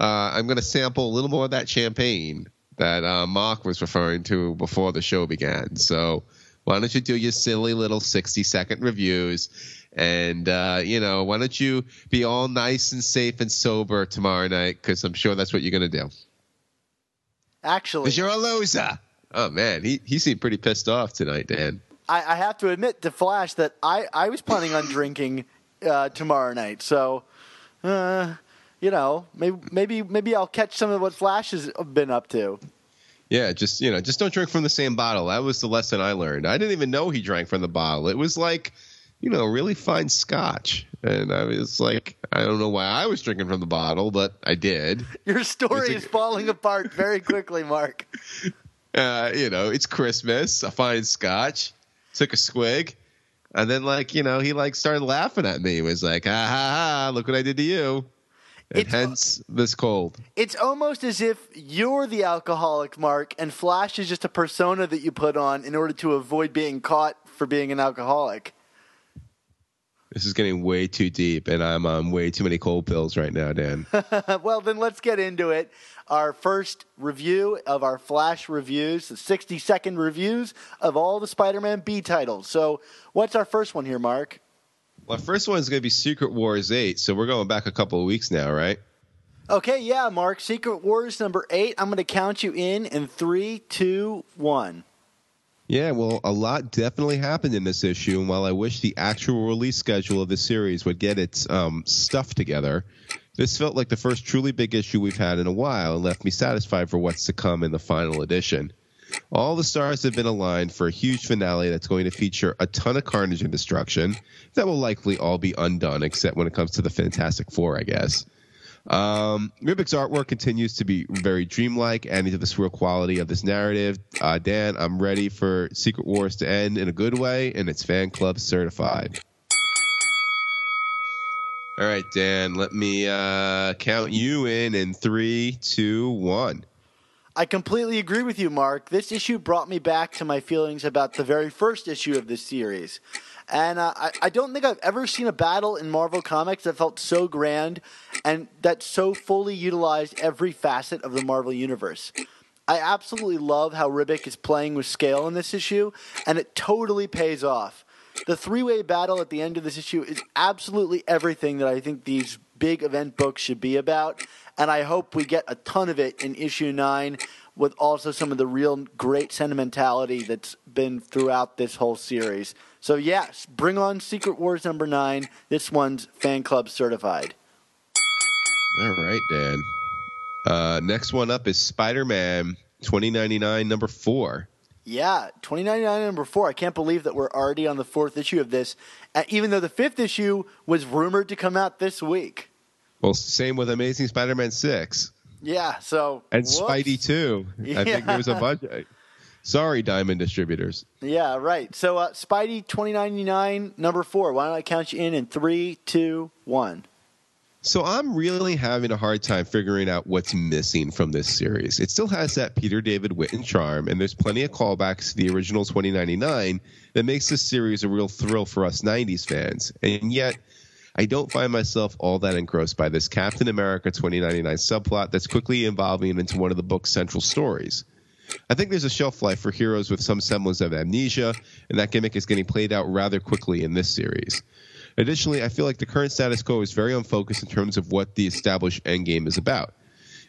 uh, I'm going to sample a little more of that champagne that uh, Mark was referring to before the show began. So why don't you do your silly little 60 second reviews? And uh, you know, why don't you be all nice and safe and sober tomorrow night? Because I'm sure that's what you're going to do. Actually, Because you're a loser. Oh man, he he seemed pretty pissed off tonight, Dan. I, I have to admit to Flash that I, I was planning on drinking uh, tomorrow night. So, uh, you know, maybe maybe maybe I'll catch some of what Flash has been up to. Yeah, just you know, just don't drink from the same bottle. That was the lesson I learned. I didn't even know he drank from the bottle. It was like, you know, really fine scotch, and I was like, I don't know why I was drinking from the bottle, but I did. Your story It's is falling apart very quickly, Mark. Uh, you know, it's Christmas, a fine scotch. Took a swig, and then like you know, he like started laughing at me. He was like, ha ha ha! Look what I did to you. And It's- hence this cold. It's almost as if you're the alcoholic, Mark, and Flash is just a persona that you put on in order to avoid being caught for being an alcoholic. This is getting way too deep, and I'm on way too many cold pills right now, Dan. well, then let's get into it. Our first review of our Flash reviews, the 60 second reviews of all the Spider Man B titles. So, what's our first one here, Mark? Well, first one is going to be Secret Wars 8, so we're going back a couple of weeks now, right? Okay, yeah, Mark. Secret Wars number eight. I'm going to count you in in three, two, one. Yeah, well, a lot definitely happened in this issue, and while I wish the actual release schedule of the series would get its um, stuff together, this felt like the first truly big issue we've had in a while and left me satisfied for what's to come in the final edition. All the stars have been aligned for a huge finale that's going to feature a ton of carnage and destruction that will likely all be undone, except when it comes to the Fantastic Four, I guess. Um, Ribic's artwork continues to be very dreamlike, adding to the surreal quality of this narrative. Uh, Dan, I'm ready for Secret Wars to end in a good way, and it's fan club certified. All right, Dan, let me uh, count you in in three, two, one. I completely agree with you, Mark. This issue brought me back to my feelings about the very first issue of this series. And uh, I, I don't think I've ever seen a battle in Marvel Comics that felt so grand and that so fully utilized every facet of the Marvel Universe. I absolutely love how Ribic is playing with scale in this issue, and it totally pays off. The three way battle at the end of this issue is absolutely everything that I think these big event books should be about, and I hope we get a ton of it in issue nine with also some of the real great sentimentality that's been throughout this whole series. So, yes, bring on Secret Wars number nine. This one's fan club certified. All right, Dan. Uh, next one up is Spider Man 2099, number four. Yeah, 2099 number four. I can't believe that we're already on the fourth issue of this, uh, even though the fifth issue was rumored to come out this week. Well, same with Amazing Spider Man 6. Yeah, so. And whoops. Spidey 2. I think there was a Yeah. bunch. Sorry, Diamond Distributors. Yeah, right. So, uh, Spidey 2099 number four. Why don't I count you in in three, two, one? So I'm really having a hard time figuring out what's missing from this series. It still has that Peter David Witten charm, and there's plenty of callbacks to the original 2099 that makes this series a real thrill for us 90s fans. And yet, I don't find myself all that engrossed by this Captain America 2099 subplot that's quickly evolving into one of the book's central stories. I think there's a shelf life for heroes with some semblance of amnesia, and that gimmick is getting played out rather quickly in this series. Additionally, I feel like the current status quo is very unfocused in terms of what the established endgame is about.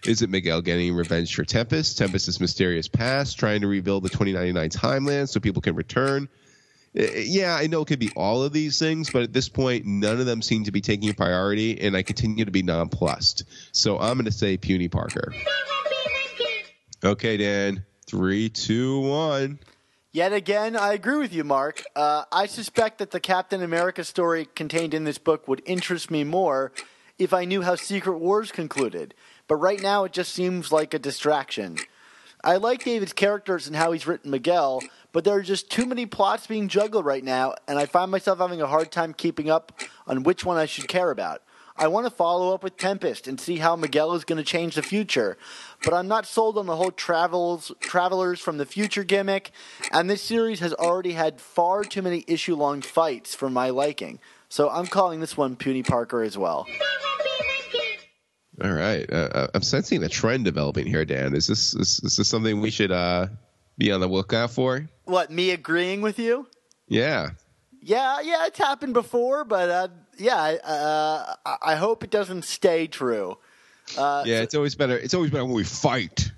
Is it Miguel getting revenge for Tempest, Tempest's mysterious past, trying to rebuild the 2099 timeline so people can return? Eh, Yeah, I know it could be all of these things, but at this point, none of them seem to be taking priority, and I continue to be nonplussed. So I'm going to say Puny Parker. Okay, Dan. Three, two, one. Yet again, I agree with you, Mark. Uh, I suspect that the Captain America story contained in this book would interest me more if I knew how Secret Wars concluded. But right now, it just seems like a distraction. I like David's characters and how he's written Miguel, but there are just too many plots being juggled right now, and I find myself having a hard time keeping up on which one I should care about. I want to follow up with Tempest and see how Miguel is going to change the future, but I'm not sold on the whole travels travelers from the future gimmick, and this series has already had far too many issue long fights for my liking. So I'm calling this one Puny Parker as well. All right. Uh, uh, I'm sensing a trend developing here, Dan. Is this is, is this something we should uh, be on the lookout for? What, me agreeing with you? Yeah. Yeah, yeah, it's happened before, but uh, yeah, I- uh, I- hope it doesn't stay true. Uh, Yeah, it's always better. It's always better when we fight,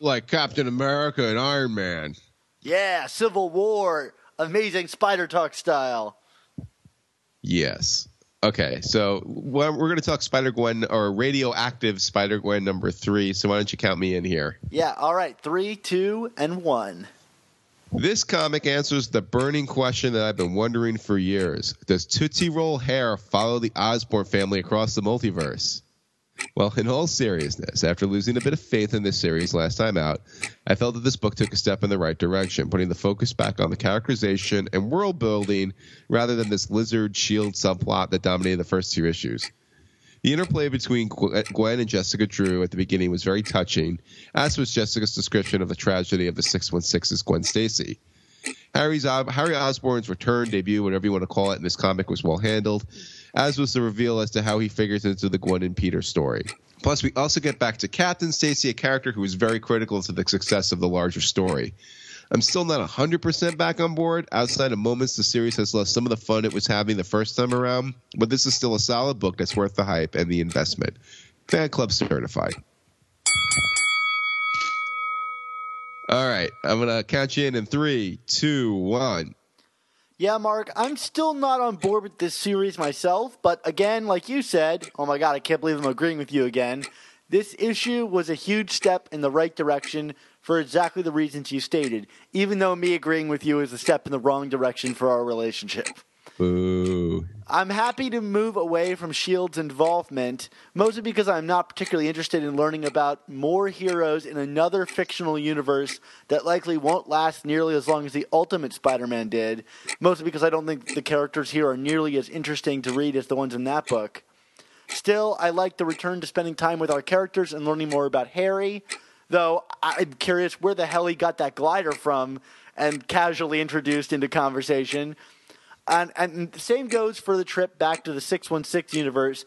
like Captain America and Iron Man. Yeah, Civil War, amazing Spider Talk style. Yes. Okay, so we're going to talk Spider Gwen or radioactive Spider Gwen number three. So why don't you count me in here? Yeah, all right, three, two, and one. This comic answers the burning question that I've been wondering for years. Does Tootsie Roll hair follow the Osborn family across the multiverse? Well, in all seriousness, after losing a bit of faith in this series last time out, I felt that this book took a step in the right direction, putting the focus back on the characterization and world building rather than this lizard shield subplot that dominated the first two issues. The interplay between uh, Gwen and Jessica Drew at the beginning was very touching, as was Jessica's description of the tragedy of the 616's Gwen Stacy. Harry's Harry Osborn's return, debut, whatever you want to call it, in this comic was well handled, as was the reveal as to how he figures into the Gwen and Peter story. Plus, we also get back to Captain Stacy, a character who was very critical to the success of the larger story. I'm still not 100% back on board. Outside of moments, the series has lost some of the fun it was having the first time around, but this is still a solid book that's worth the hype and the investment. Fan Club certified. All right, I'm going to count you in in three, two, one. Yeah, Mark, I'm still not on board with this series myself, but again, like you said, oh my god, I can't believe I'm agreeing with you again. This issue was a huge step in the right direction for exactly the reasons you stated, even though me agreeing with you is a step in the wrong direction for our relationship. Boo. I'm happy to move away from Shield's involvement, mostly because I'm not particularly interested in learning about more heroes in another fictional universe that likely won't last nearly as long as the Ultimate Spider-Man did. Mostly because I don't think the characters here are nearly as interesting to read as the ones in that book. Still, I like the return to spending time with our characters and learning more about Harry. Though I'm curious where the hell he got that glider from, and casually introduced into conversation. And, and the same goes for the trip back to the 616 universe.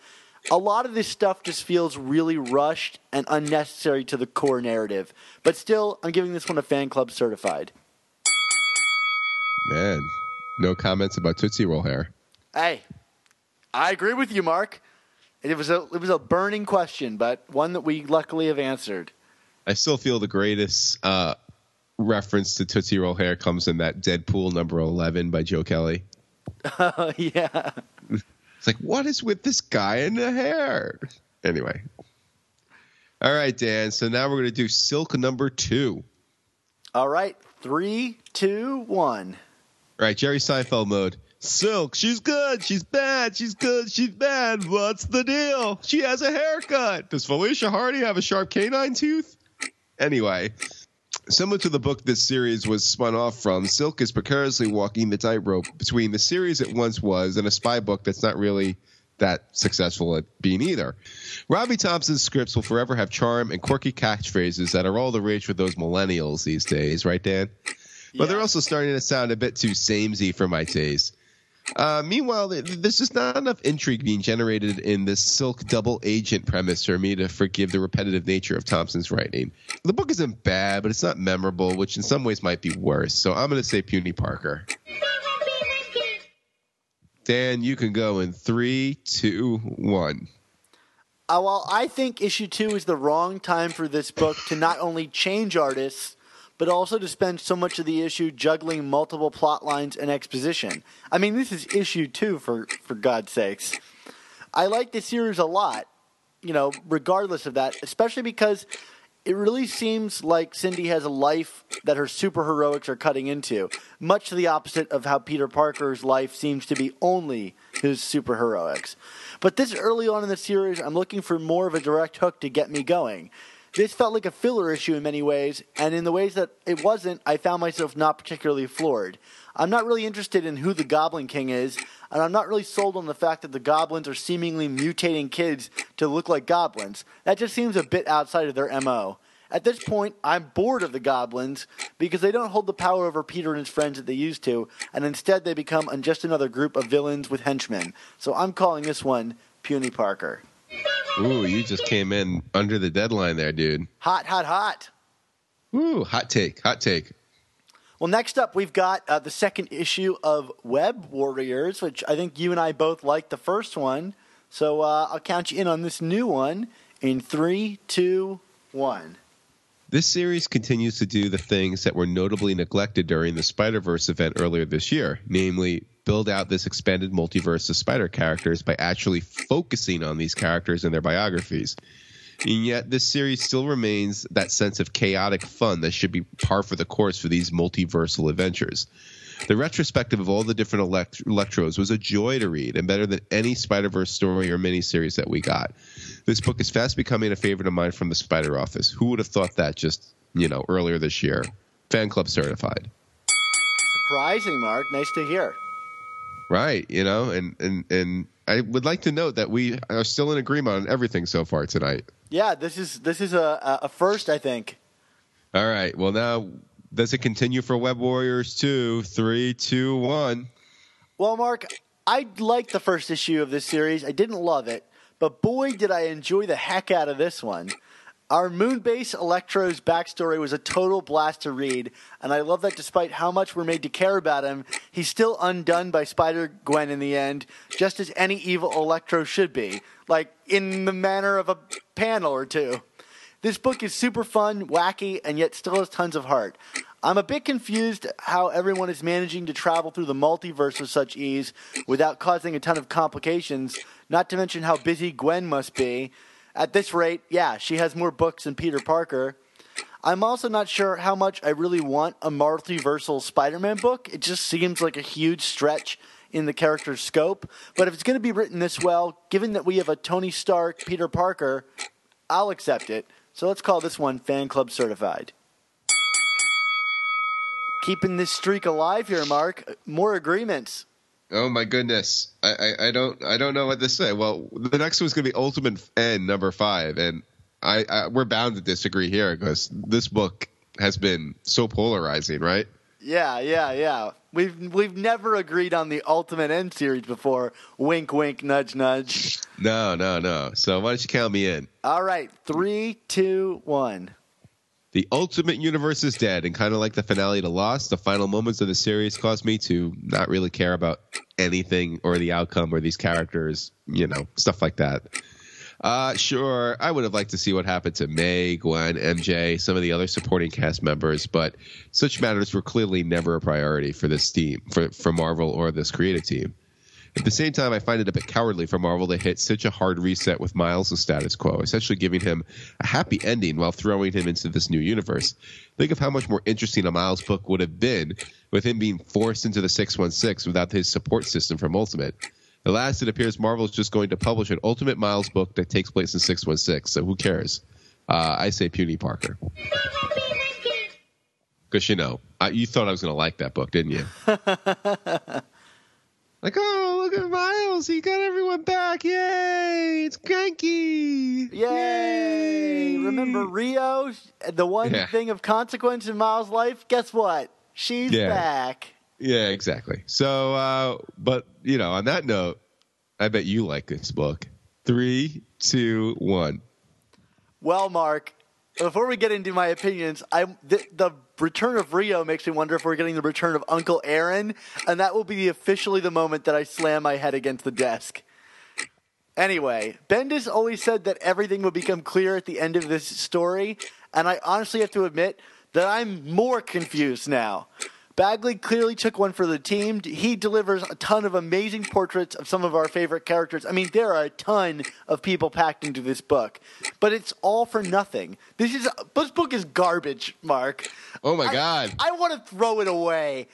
A lot of this stuff just feels really rushed and unnecessary to the core narrative. But still, I'm giving this one a fan club certified. Man, no comments about Tootsie Roll hair. Hey, I agree with you, Mark. It was a it was a burning question, but one that we luckily have answered. I still feel the greatest uh, reference to Tootsie Roll hair comes in that Deadpool number 11 by Joe Kelly. yeah. It's like, what is with this guy in the hair? Anyway. All right, Dan. So now we're going to do Silk number two. All right, three, two, one. All right, Jerry Seinfeld mode. Silk, she's good, she's bad, she's good, she's bad. What's the deal? She has a haircut. Does Felicia Hardy have a sharp canine tooth? Anyway, similar to the book this series was spun off from, Silk is precariously walking the tightrope between the series it once was and a spy book that's not really that successful at being either. Robbie Thompson's scripts will forever have charm and quirky catchphrases that are all the rage for those millennials these days, right, Dan? But they're also starting to sound a bit too samey for my taste. Uh, meanwhile, there's just not enough intrigue being generated in this Silk double agent premise for me to forgive the repetitive nature of Thompson's writing. The book isn't bad, but it's not memorable, which in some ways might be worse. So I'm going to say Puny Parker. Dan, you can go in three, two, one. Uh, well, I think issue two is the wrong time for this book to not only change artists, but also to spend so much of the issue juggling multiple plot lines and exposition. I mean, this is issue two, for, for God's sakes. I like this series a lot, you know, regardless of that, especially because it really seems like Cindy has a life that her superheroics are cutting into, much the opposite of how Peter Parker's life seems to be only his superheroics. But this early on in the series, I'm looking for more of a direct hook to get me going. This felt like a filler issue in many ways, and in the ways that it wasn't, I found myself not particularly floored. I'm not really interested in who the Goblin King is, and I'm not really sold on the fact that the goblins are seemingly mutating kids to look like goblins. That just seems a bit outside of their MO. At this point, I'm bored of the goblins because they don't hold the power over Peter and his friends that they used to, and instead they become just another group of villains with henchmen. So I'm calling this one Puny Parker. Ooh, you just came in under the deadline there, dude. Hot, hot, hot. Ooh, hot take, hot take. Well, next up, we've got uh, the second issue of Web Warriors, which I think you and I both liked the first one. So uh, I'll count you in on this new one in three, two, one. This series continues to do the things that were notably neglected during the Spider Verse event earlier this year, namely, build out this expanded multiverse of spider characters by actually focusing on these characters and their biographies. And yet, this series still remains that sense of chaotic fun that should be par for the course for these multiversal adventures. The retrospective of all the different elect- electros was a joy to read and better than any Spider Verse story or miniseries that we got. This book is fast becoming a favorite of mine from the Spider Office. Who would have thought that just, you know, earlier this year? Fan club certified. Surprising, Mark. Nice to hear. Right, you know, and, and, and I would like to note that we are still in agreement on everything so far tonight. Yeah, this is this is a, a first, I think. All right, well, now, does it continue for Web Warriors 2? Three, two, one. Well, Mark, I liked the first issue of this series. I didn't love it, but boy, did I enjoy the heck out of this one. Our Moonbase Electro's backstory was a total blast to read, and I love that despite how much we're made to care about him, he's still undone by Spider Gwen in the end, just as any evil Electro should be, like in the manner of a panel or two. This book is super fun, wacky, and yet still has tons of heart. I'm a bit confused how everyone is managing to travel through the multiverse with such ease without causing a ton of complications, not to mention how busy Gwen must be. At this rate, yeah, she has more books than Peter Parker. I'm also not sure how much I really want a multiversal Spider Man book. It just seems like a huge stretch in the character's scope. But if it's going to be written this well, given that we have a Tony Stark, Peter Parker, I'll accept it. So let's call this one Fan Club Certified. Keeping this streak alive here, Mark. More agreements. Oh my goodness, I, I, I don't I don't know what to say. Well, the next one's gonna be Ultimate End number five, and I, I we're bound to disagree here because this book has been so polarizing, right? Yeah, yeah, yeah. We've we've never agreed on the Ultimate End series before. Wink, wink, nudge, nudge. No, no, no. So why don't you count me in? All right, three, two, one. The Ultimate Universe is dead, and kind of like the finale to Lost, the final moments of the series caused me to not really care about anything or the outcome or these characters, you know, stuff like that. Uh, sure, I would have liked to see what happened to May, Gwen, MJ, some of the other supporting cast members, but such matters were clearly never a priority for this team, for, for Marvel or this creative team. At the same time, I find it a bit cowardly for Marvel to hit such a hard reset with Miles' status quo, essentially giving him a happy ending while throwing him into this new universe. Think of how much more interesting a Miles book would have been with him being forced into the 616 without his support system from Ultimate. At last, it appears Marvel is just going to publish an Ultimate Miles book that takes place in 616, so who cares? Uh, I say Puny Parker. Because, you know, I, you thought I was going to like that book, didn't you? like, oh, look at Miles. He got everyone back. Yay. It's cranky. Yay! Remember Rio, the one Yeah. thing of consequence in Miles' life? Guess what? She's Yeah. back. Yeah, exactly. So, uh, but, you know, on that note, I bet you like this book. Three, two, one. Well, Mark, before we get into my opinions, I the, the return of Rio makes me wonder if we're getting the return of Uncle Aaron, and that will be officially the moment that I slam my head against the desk. Anyway, Bendis always said that everything would become clear at the end of this story, and I honestly have to admit that I'm more confused now. Bagley clearly took one for the team. He delivers a ton of amazing portraits of some of our favorite characters. I mean, there are a ton of people packed into this book, but it's all for nothing. This is this book is garbage, Mark. Oh, my I- God. I want to throw it away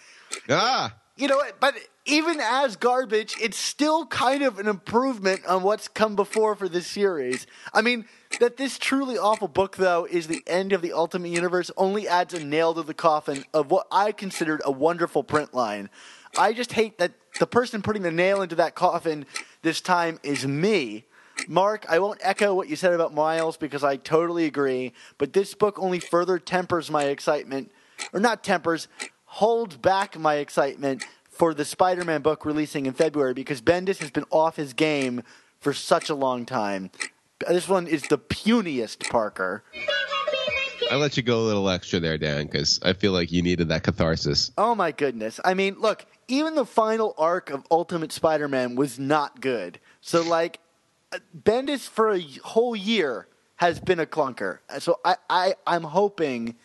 Ah! you know? But even as garbage, it's still kind of an improvement on what's come before for this series. I mean, that this truly awful book, though, is the end of the Ultimate Universe only adds a nail to the coffin of what I considered a wonderful print line. I just hate that the person putting the nail into that coffin this time is me. Mark, I won't echo what you said about Miles because I totally agree, but this book only further tempers my excitement, or not tempers, holds back my excitement for the Spider Man book releasing in February because Bendis has been off his game for such a long time. This one is the puniest Parker. I let you go a little extra there, Dan, because I feel like you needed that catharsis. Oh my goodness. I mean, look, even the final arc of Ultimate Spider Man was not good. So, like, uh, Bendis for a whole year has been a clunker. So, I, I, I'm hoping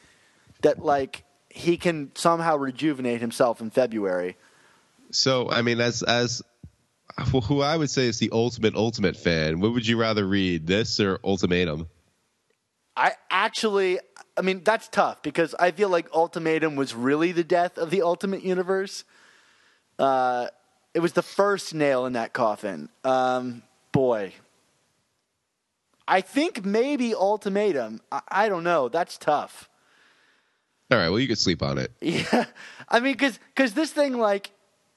that, like, he can somehow rejuvenate himself in February. So, I mean, as as who I would say is the ultimate ultimate fan, what would you rather read, this or Ultimatum? I actually, I mean, that's tough because I feel like Ultimatum was really the death of the Ultimate Universe. Uh, it was the first nail in that coffin. Um, boy. I think maybe Ultimatum. I, I don't know. That's tough. All right, well, you could sleep on it. Yeah. I mean, because because this thing, like,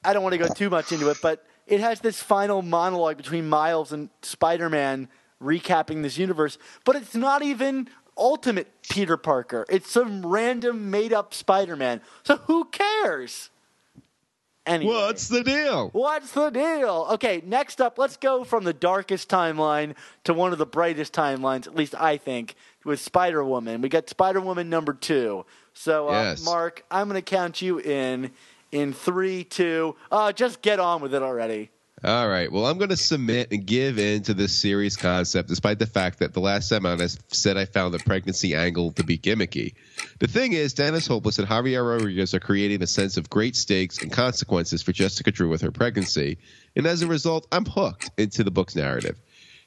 I don't want to go too much into it, but it has this final monologue between Miles and Spider Man recapping this universe, but it's not even ultimate Peter Parker. It's some random made up Spider Man. So who cares? Anyway. What's the deal? What's the deal? Okay, next up, let's go from the darkest timeline to one of the brightest timelines, at least I think, with Spider Woman. We got Spider Woman number two. So, uh, Yes. Mark, I'm going to count you in in three, two. Uh, just get on with it already. All right. Well, I'm going to submit and give in to this series concept, despite the fact that the last time I said I found the pregnancy angle to be gimmicky. The thing is, Dennis Hopeless and Javier Rodriguez are creating a sense of great stakes and consequences for Jessica Drew with her pregnancy, and as a result, I'm hooked into the book's narrative.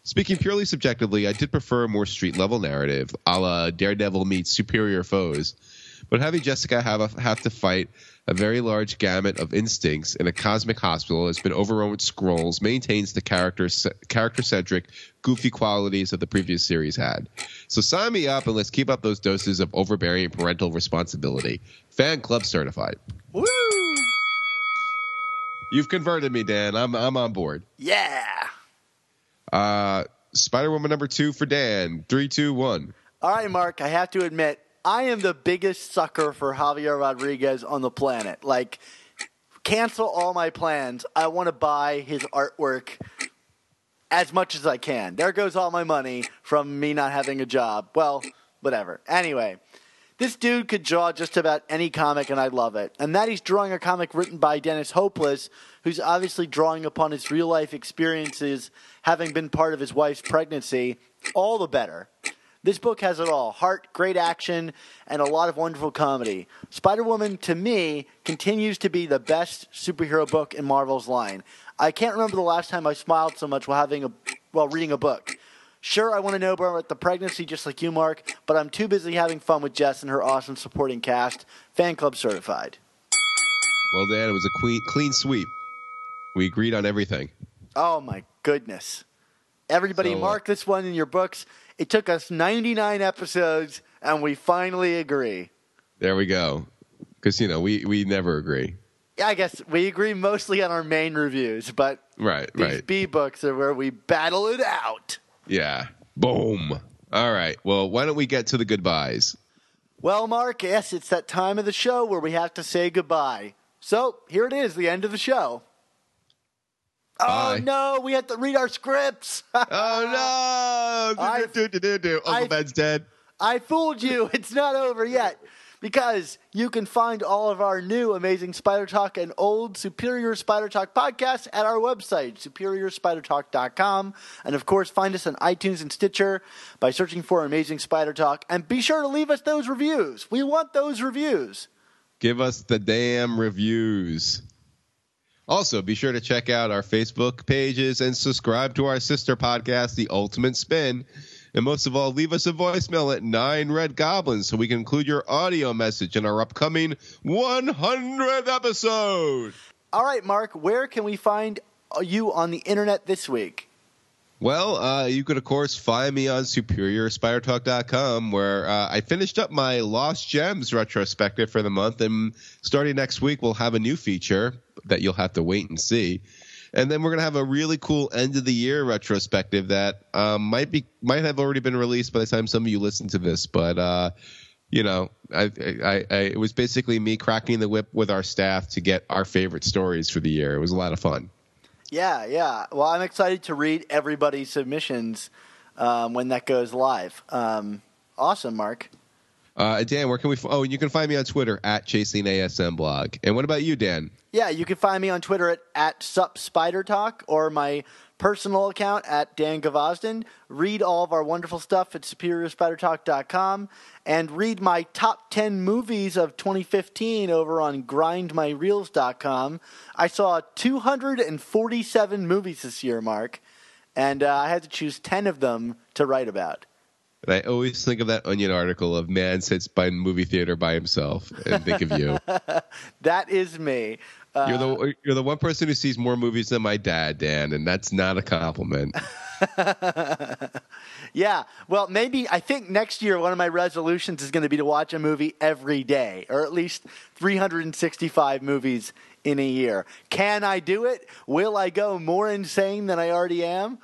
Speaking purely subjectively, I did prefer a more street level narrative, a la Daredevil meets superior foes. But having Jessica have a, have to fight a very large gamut of instincts in a cosmic hospital has been overrun with Skrulls maintains the character character centric, goofy qualities that the previous series had. So sign me up and let's keep up those doses of overbearing parental responsibility. Fan club certified. Woo! You've converted me, Dan. I'm I'm on board. Yeah. Uh, Spider Woman number two for Dan. Three, two, one. All right, Mark, I have to admit, I am the biggest sucker for Javier Rodriguez on the planet. Like, cancel all my plans. I want to buy his artwork as much as I can. There goes all my money from me not having a job. Well, whatever. Anyway, this dude could draw just about any comic, and I love it. And that he's drawing a comic written by Dennis Hopeless, who's obviously drawing upon his real life experiences, having been part of his wife's pregnancy, all the better. This book has it all heart, great action, and a lot of wonderful comedy. Spider Woman, to me, continues to be the best superhero book in Marvel's line. I can't remember the last time I smiled so much while having a while reading a book. Sure, I want to know about the pregnancy just like you, Mark, but I'm too busy having fun with Jess and her awesome supporting cast. Fan club certified. Well, Dan, it was a clean, clean sweep. We agreed on everything. Oh my goodness. Everybody So, uh, mark this one in your books. It took us 99 episodes and we finally agree. There we go. Because you know we we never agree. Yeah, I guess we agree mostly on our main reviews, but Right, these right. B books are where we battle it out. Yeah. Boom. All right. Well, why don't we get to the goodbyes? Well, Mark, yes, it's that time of the show where we have to say goodbye. So here it is, the end of the show. Oh, Bye. Oh no, we have to read our scripts. Oh no! I- do, do, do. Uncle I- Ben's dead. I fooled you. It's not over yet. Because you can find all of our new amazing Spider Talk and old Superior Spider Talk podcasts at our website, superiorspidertalk.com. And of course, find us on iTunes and Stitcher by searching for Amazing Spider Talk. And be sure to leave us those reviews. We want those reviews. Give us the damn reviews. Also, be sure to check out our Facebook pages and subscribe to our sister podcast, The Ultimate Spin. And most of all, leave us a voicemail at Nine Red Goblins so we can include your audio message in our upcoming 100th episode. All right, Mark, where can we find you on the internet this week? Well, uh, you could, of course, find me on SuperiorSpiderTalk.com, where uh, I finished up my Lost Gems retrospective for the month. And starting next week, we'll have a new feature that you'll have to wait and see. And then we're going to have a really cool end of the year retrospective that um, might be might have already been released by the time some of you listen to this. But uh, you know, I, I, I, it was basically me cracking the whip with our staff to get our favorite stories for the year. It was a lot of fun. Yeah, yeah. Well, I'm excited to read everybody's submissions um, when that goes live. Um, awesome, Mark. Uh, Dan, where can we? F- oh, you can find me on Twitter at chasing ASM blog. And what about you, Dan? Yeah, you can find me on Twitter at, at Sup Spider Talk or my personal account at Dan Gvozden. Read all of our wonderful stuff at SuperiorSpiderTalk.com and read my top 10 movies of 2015 over on GrindMyReels.com. I saw 247 movies this year, Mark, and uh, I had to choose 10 of them to write about. And I always think of that Onion article of man sits by movie theater by himself, and think of you. That is me. Uh, you're the you're the one person who sees more movies than my dad, Dan, and that's not a compliment. Yeah. Well, maybe I think next year one of my resolutions is going to be to watch a movie every day, or at least 365 movies in a year. Can I do it? Will I go more insane than I already am?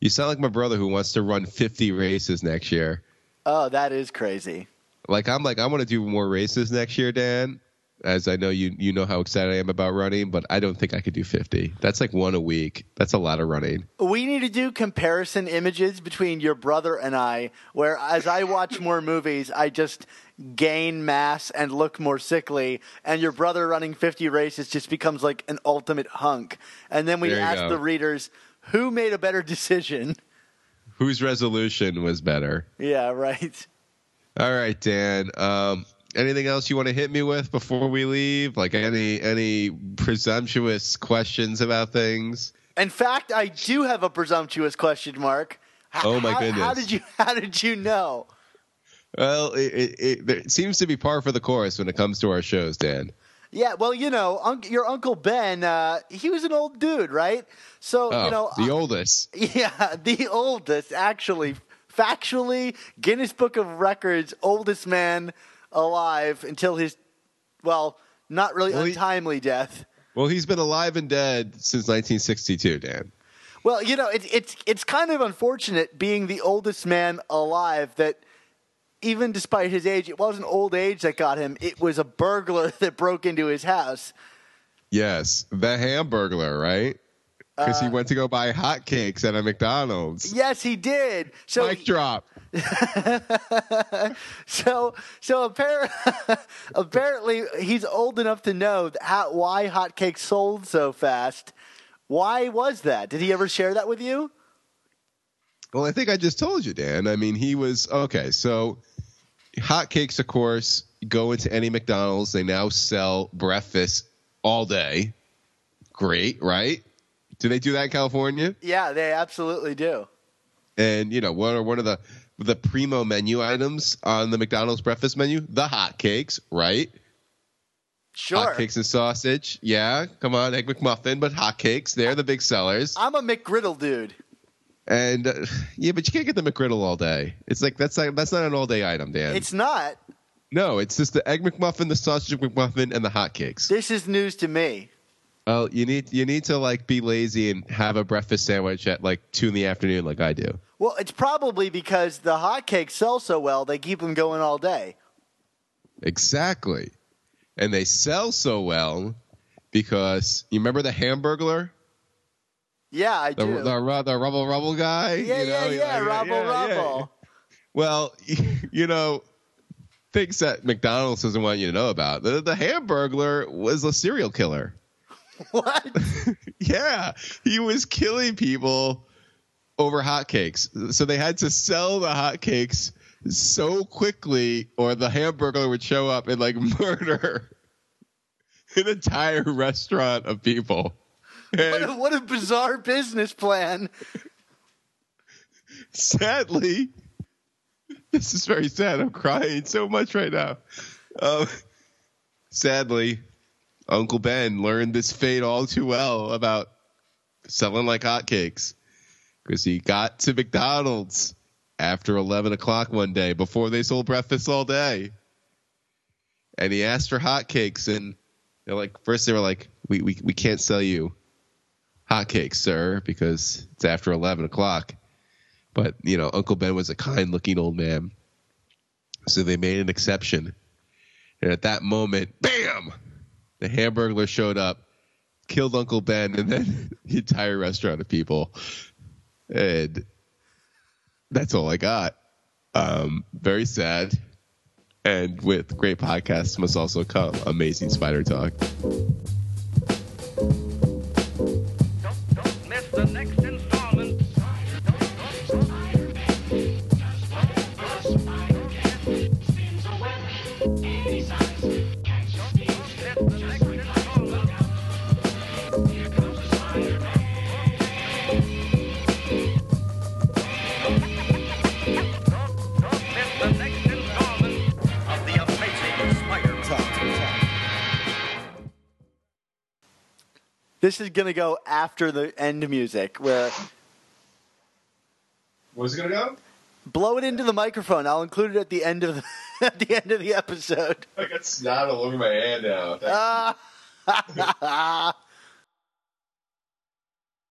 You sound like my brother who wants to run 50 races next year. Oh, that is crazy. Like I'm like I want to do more races next year, Dan. As I know you you know how excited I am about running, but I don't think I could do 50. That's like one a week. That's a lot of running. We need to do comparison images between your brother and I, where as I watch more movies, I just gain mass and look more sickly, and your brother running 50 races just becomes like an ultimate hunk. And then we ask go. the readers who made a better decision. Whose resolution was better? Yeah, right. All right, Dan. Um, anything else you want to hit me with before we leave? Like any any presumptuous questions about things? In fact, I do have a presumptuous question, Mark. H- Oh, my goodness. How did you How did you know? Well, it, it, it, it seems to be par for the course when it comes to our shows, Dan. Yeah, well, you know, unc your uncle Ben, uh, he was an old dude, right? So Oh, you know, the oldest. Yeah, the oldest, actually, factually, Guinness Book of Records, oldest man alive until his, well, not really Well, he- untimely death. Well, he's been alive and dead since 1962, Dan. Well, you know, it's it's it's kind of unfortunate being the oldest man alive that even despite his age, it wasn't old age that got him. It was a burglar that broke into his house. Yes, the Hamburglar, right? Because Uh, he went to go buy hotcakes at a McDonald's. Yes, he did. So Mic drop. So, so appar- apparently, he's old enough to know how, why hotcakes sold so fast. Why was that? Did he ever share that with you? Well, I think I just told you, Dan. I mean, he was okay. So, hotcakes, of course, go into any McDonald's. They now sell breakfast all day. Great, right? Do they do that in California? Yeah, they absolutely do. And you know, what are one of the the primo menu items on the McDonald's breakfast menu? The hotcakes, right? Sure. Hotcakes and sausage. Yeah, come on, egg McMuffin, but hotcakes, they're the big sellers. I'm a McGriddle dude. And uh, yeah, but you can't get the McGriddle all day. It's like that's not, that's not an all day item, Dan. It's not. no, it's just the egg McMuffin, the sausage McMuffin, and the hotcakes. This is news to me. Well, you need you need to like be lazy and have a breakfast sandwich at like two in the afternoon, like I do. Well, it's probably because the hotcakes sell so well, they keep them going all day. Exactly. And they sell so well because you remember the Hamburglar, Yeah, I the do. the, ru- the rubble rubble guy. yeah, you yeah, know? yeah, Like, rubble, yeah, yeah. rubble. Well, you know, things that McDonald's doesn't want you to know about. The, the Hamburglar was a serial killer. What? Yeah, he was killing people over hotcakes. So they had to sell the hotcakes so quickly, or the Hamburglar would show up and like murder an entire restaurant of people. What a, what a bizarre business plan. sadly, this is very sad. I'm crying so much right now. Um, sadly, Uncle Ben learned this fate all too well about selling like hotcakes because he got to McDonald's after 11 o'clock one day before they sold breakfast all day. And he asked for hotcakes, and they're like, first they were like, we, we, we can't sell you hotcakes, sir, because it's after 11 o'clock. But, you know, Uncle Ben was a kind looking old man. So they made an exception. And at that moment, bam! The Hamburglar showed up, killed Uncle Ben, and then the entire restaurant of people. And that's all I got. Um, very sad. And with great podcasts must also come amazing spider talk. This is going to go after the end music. Where Where's it gonna go? blow it into the microphone. I'll include it at the end of the at the end of the episode. I got snot all over my hand now. Ah,